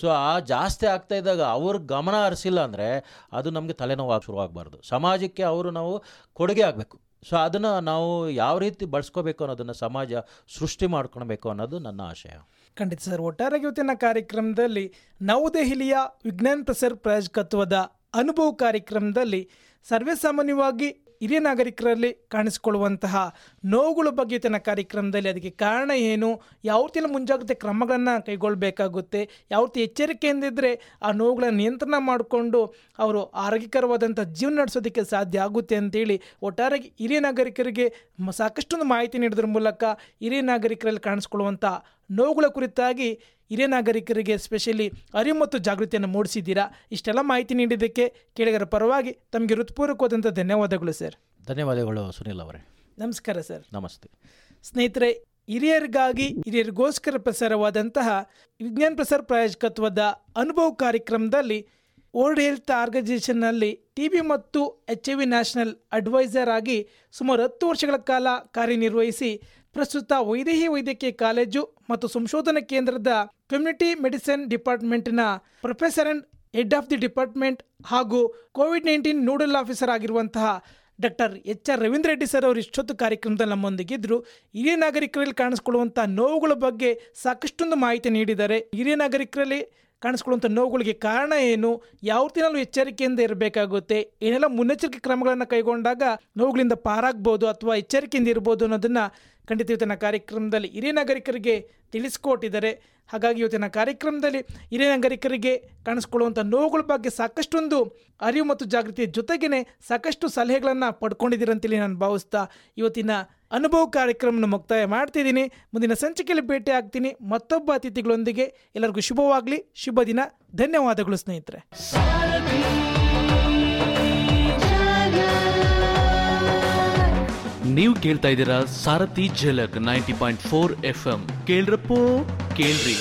ಸೊ ಆ ಜಾಸ್ತಿ ಆಗ್ತಾ ಇದ್ದಾಗ ಅವ್ರ ಗಮನ ಹರಿಸಿಲ್ಲ ಅಂದರೆ ಅದು ನಮಗೆ ತಲೆನೋವಾಗಿ ಶುರುವಾಗಬಾರ್ದು. ಸಮಾಜಕ್ಕೆ ಅವರು ನಾವು ಕೊಡುಗೆ ಆಗಬೇಕು. ಸೊ ಅದನ್ನು ನಾವು ಯಾವ ರೀತಿ ಬಳಸ್ಕೋಬೇಕು ಅನ್ನೋದನ್ನು ಸಮಾಜ ಸೃಷ್ಟಿ ಮಾಡ್ಕೊಳ್ಬೇಕು ಅನ್ನೋದು ನನ್ನ ಆಶಯ. ಖಂಡಿತ ಸರ್. ಒಟ್ಟಾರೆ ಇವತ್ತಿನ ಕಾರ್ಯಕ್ರಮದಲ್ಲಿ ನವದೆಹಲಿಯ ವಿಜ್ಞಾನ ಪ್ರಸಾರ್ ಪ್ರಾಯೋಜಕತ್ವದ ಅನುಭವ ಕಾರ್ಯಕ್ರಮದಲ್ಲಿ ಸರ್ವೇಸಾಮಾನ್ಯವಾಗಿ ಹಿರಿಯ ನಾಗರಿಕರಲ್ಲಿ ಕಾಣಿಸಿಕೊಳ್ಳುವಂತಹ ನೋವುಗಳ ಬಗ್ಗೆ ಇವತ್ತಿನ ಕಾರ್ಯಕ್ರಮದಲ್ಲಿ ಅದಕ್ಕೆ ಕಾರಣ ಏನು, ಯಾವ ರೀತಿಯ ಮುಂಜಾಗ್ರತೆ ಕ್ರಮಗಳನ್ನು ಕೈಗೊಳ್ಳಬೇಕಾಗುತ್ತೆ ಯಾವ ರೀತಿ ಎಚ್ಚರಿಕೆಯಿಂದ ಇದ್ದರೆ ಆ ನೋವುಗಳನ್ನು ನಿಯಂತ್ರಣ ಮಾಡಿಕೊಂಡು ಅವರು ಆರೋಗ್ಯಕರವಾದಂಥ ಜೀವನ ನಡೆಸೋದಕ್ಕೆ ಸಾಧ್ಯ ಆಗುತ್ತೆ ಅಂತೇಳಿ ಒಟ್ಟಾರೆ ಹಿರಿಯ ನಾಗರಿಕರಿಗೆ ಸಾಕಷ್ಟೊಂದು ಮಾಹಿತಿ ನೀಡೋದ್ರ ಮೂಲಕ ಹಿರಿಯ ನಾಗರಿಕರಲ್ಲಿ ಕಾಣಿಸ್ಕೊಳ್ಳುವಂಥ ನೋವುಗಳ ಕುರಿತಾಗಿ ಹಿರಿಯ ನಾಗರಿಕರಿಗೆ ಸ್ಪೆಷಲಿ ಅರಿವು ಮತ್ತು ಜಾಗೃತಿಯನ್ನು ಮೂಡಿಸಿದ್ದೀರಾ? ಇಷ್ಟೆಲ್ಲ ಮಾಹಿತಿ ನೀಡಿದ್ದಕ್ಕೆ ಕೇಳಿಗರ ಪರವಾಗಿ ತಮಗೆ ಹೃತ್ಪೂರ್ವಕವಾದಂಥ ಧನ್ಯವಾದಗಳು ಸರ್ ಧನ್ಯವಾದಗಳು ಸುನಿಲ್ ಅವರೇ. ನಮಸ್ಕಾರ ಸರ್ ನಮಸ್ತೆ. ಸ್ನೇಹಿತರೆ ಹಿರಿಯರಿಗಾಗಿ ಹಿರಿಯರಿಗೋಸ್ಕರ ಪ್ರಸಾರವಾದಂತಹ ವಿಜ್ಞಾನ ಪ್ರಸಾರ ಪ್ರಾಯೋಜಕತ್ವದ ಅನುಭವ ಕಾರ್ಯಕ್ರಮದಲ್ಲಿ ವರ್ಲ್ಡ್ ಹೆಲ್ತ್ ಆರ್ಗನೈಸೇಷನ್ನಲ್ಲಿ ಟಿ ಬಿ ಮತ್ತು H I V national adviser ಆಗಿ ಸುಮಾರು ಹತ್ತು ವರ್ಷಗಳ ಕಾಲ ಕಾರ್ಯನಿರ್ವಹಿಸಿ ಪ್ರಸ್ತುತ ವೈದೇಹಿ ವೈದ್ಯಕೀಯ ಕಾಲೇಜು ಮತ್ತು ಸಂಶೋಧನಾ ಕೇಂದ್ರದ ಕಮ್ಯುನಿಟಿ ಮೆಡಿಸಿನ್ ಡಿಪಾರ್ಟ್ಮೆಂಟ್ನ professor and head of the department ಹಾಗೂ ಕೋವಿಡ್ ನೈನ್ಟೀನ್ ನೋಡಲ್ ಆಫೀಸರ್ ಆಗಿರುವಂತಹ doctor H R Ravindra Reddy sir ಅವರು ಇಷ್ಟೊತ್ತು ಕಾರ್ಯಕ್ರಮದಲ್ಲಿ ನಮ್ಮೊಂದಿಗಿದ್ರು ಹಿರಿಯ ನಾಗರಿಕರಲ್ಲಿ ಕಾಣಿಸ್ಕೊಳ್ಳುವಂಥ ನೋವುಗಳ ಬಗ್ಗೆ ಸಾಕಷ್ಟೊಂದು ಮಾಹಿತಿ ನೀಡಿದ್ದಾರೆ. ಹಿರಿಯ ನಾಗರಿಕರಲ್ಲಿ ಕಾಣಿಸ್ಕೊಳ್ಳುವಂಥ ನೋವುಗಳಿಗೆ ಕಾರಣ ಏನು, ಯಾವ ನಾವು ಎಚ್ಚರಿಕೆಯಿಂದ ಇರಬೇಕಾಗುತ್ತೆ, ಏನೆಲ್ಲ ಮುನ್ನೆಚ್ಚರಿಕೆ ಕ್ರಮಗಳನ್ನು ಕೈಗೊಂಡಾಗ ನೋವುಗಳಿಂದ ಪಾರಾಗ್ಬೋದು ಅಥವಾ ಎಚ್ಚರಿಕೆಯಿಂದ ಇರ್ಬೋದು ಅನ್ನೋದನ್ನು ಖಂಡಿತ ಇವತ್ತಿನ ಕಾರ್ಯಕ್ರಮದಲ್ಲಿ ಹಿರಿಯ ನಾಗರಿಕರಿಗೆ ತಿಳಿಸ್ಕೊಟ್ಟಿದ್ದಾರೆ. ಹಾಗಾಗಿ ಇವತ್ತಿನ ಕಾರ್ಯಕ್ರಮದಲ್ಲಿ ಹಿರಿಯ ನಾಗರಿಕರಿಗೆ ಕಾಣಿಸ್ಕೊಳ್ಳುವಂಥ ನೋವುಗಳ ಬಗ್ಗೆ ಸಾಕಷ್ಟೊಂದು ಅರಿವು ಮತ್ತು ಜಾಗೃತಿಯ ಜೊತೆಗೇ ಸಾಕಷ್ಟು ಸಲಹೆಗಳನ್ನು ಪಡ್ಕೊಂಡಿದ್ದೀರಂತೇಳಿ ನಾನು ಭಾವಿಸ್ತಾ ಇವತ್ತಿನ ಅನುಭವ ಕಾರ್ಯಕ್ರಮನ ಮುಕ್ತಾಯ ಮಾಡ್ತಿದ್ದೀನಿ. ಮುಂದಿನ ಸಂಚಿಕೆಯಲ್ಲಿ ಭೇಟಿ ಆಗ್ತೀನಿ. ಮತ್ತೊಬ್ಬ ಅತಿಥಿಗಳೊಂದಿಗೆ ಎಲ್ಲರಿಗೂ ಶುಭವಾಗಲಿ. ಶುಭ ದಿನ. ಧನ್ಯವಾದಗಳು ಸ್ನೇಹಿತರೆ. ನೀವು ಕೇಳ್ತಾ ಇದ್ದೀರಾ Sarathi Jhalak ninety point four F M ಕೇಳ್ರಪ್ಪೋ, ಕೇಳ್ರಿ.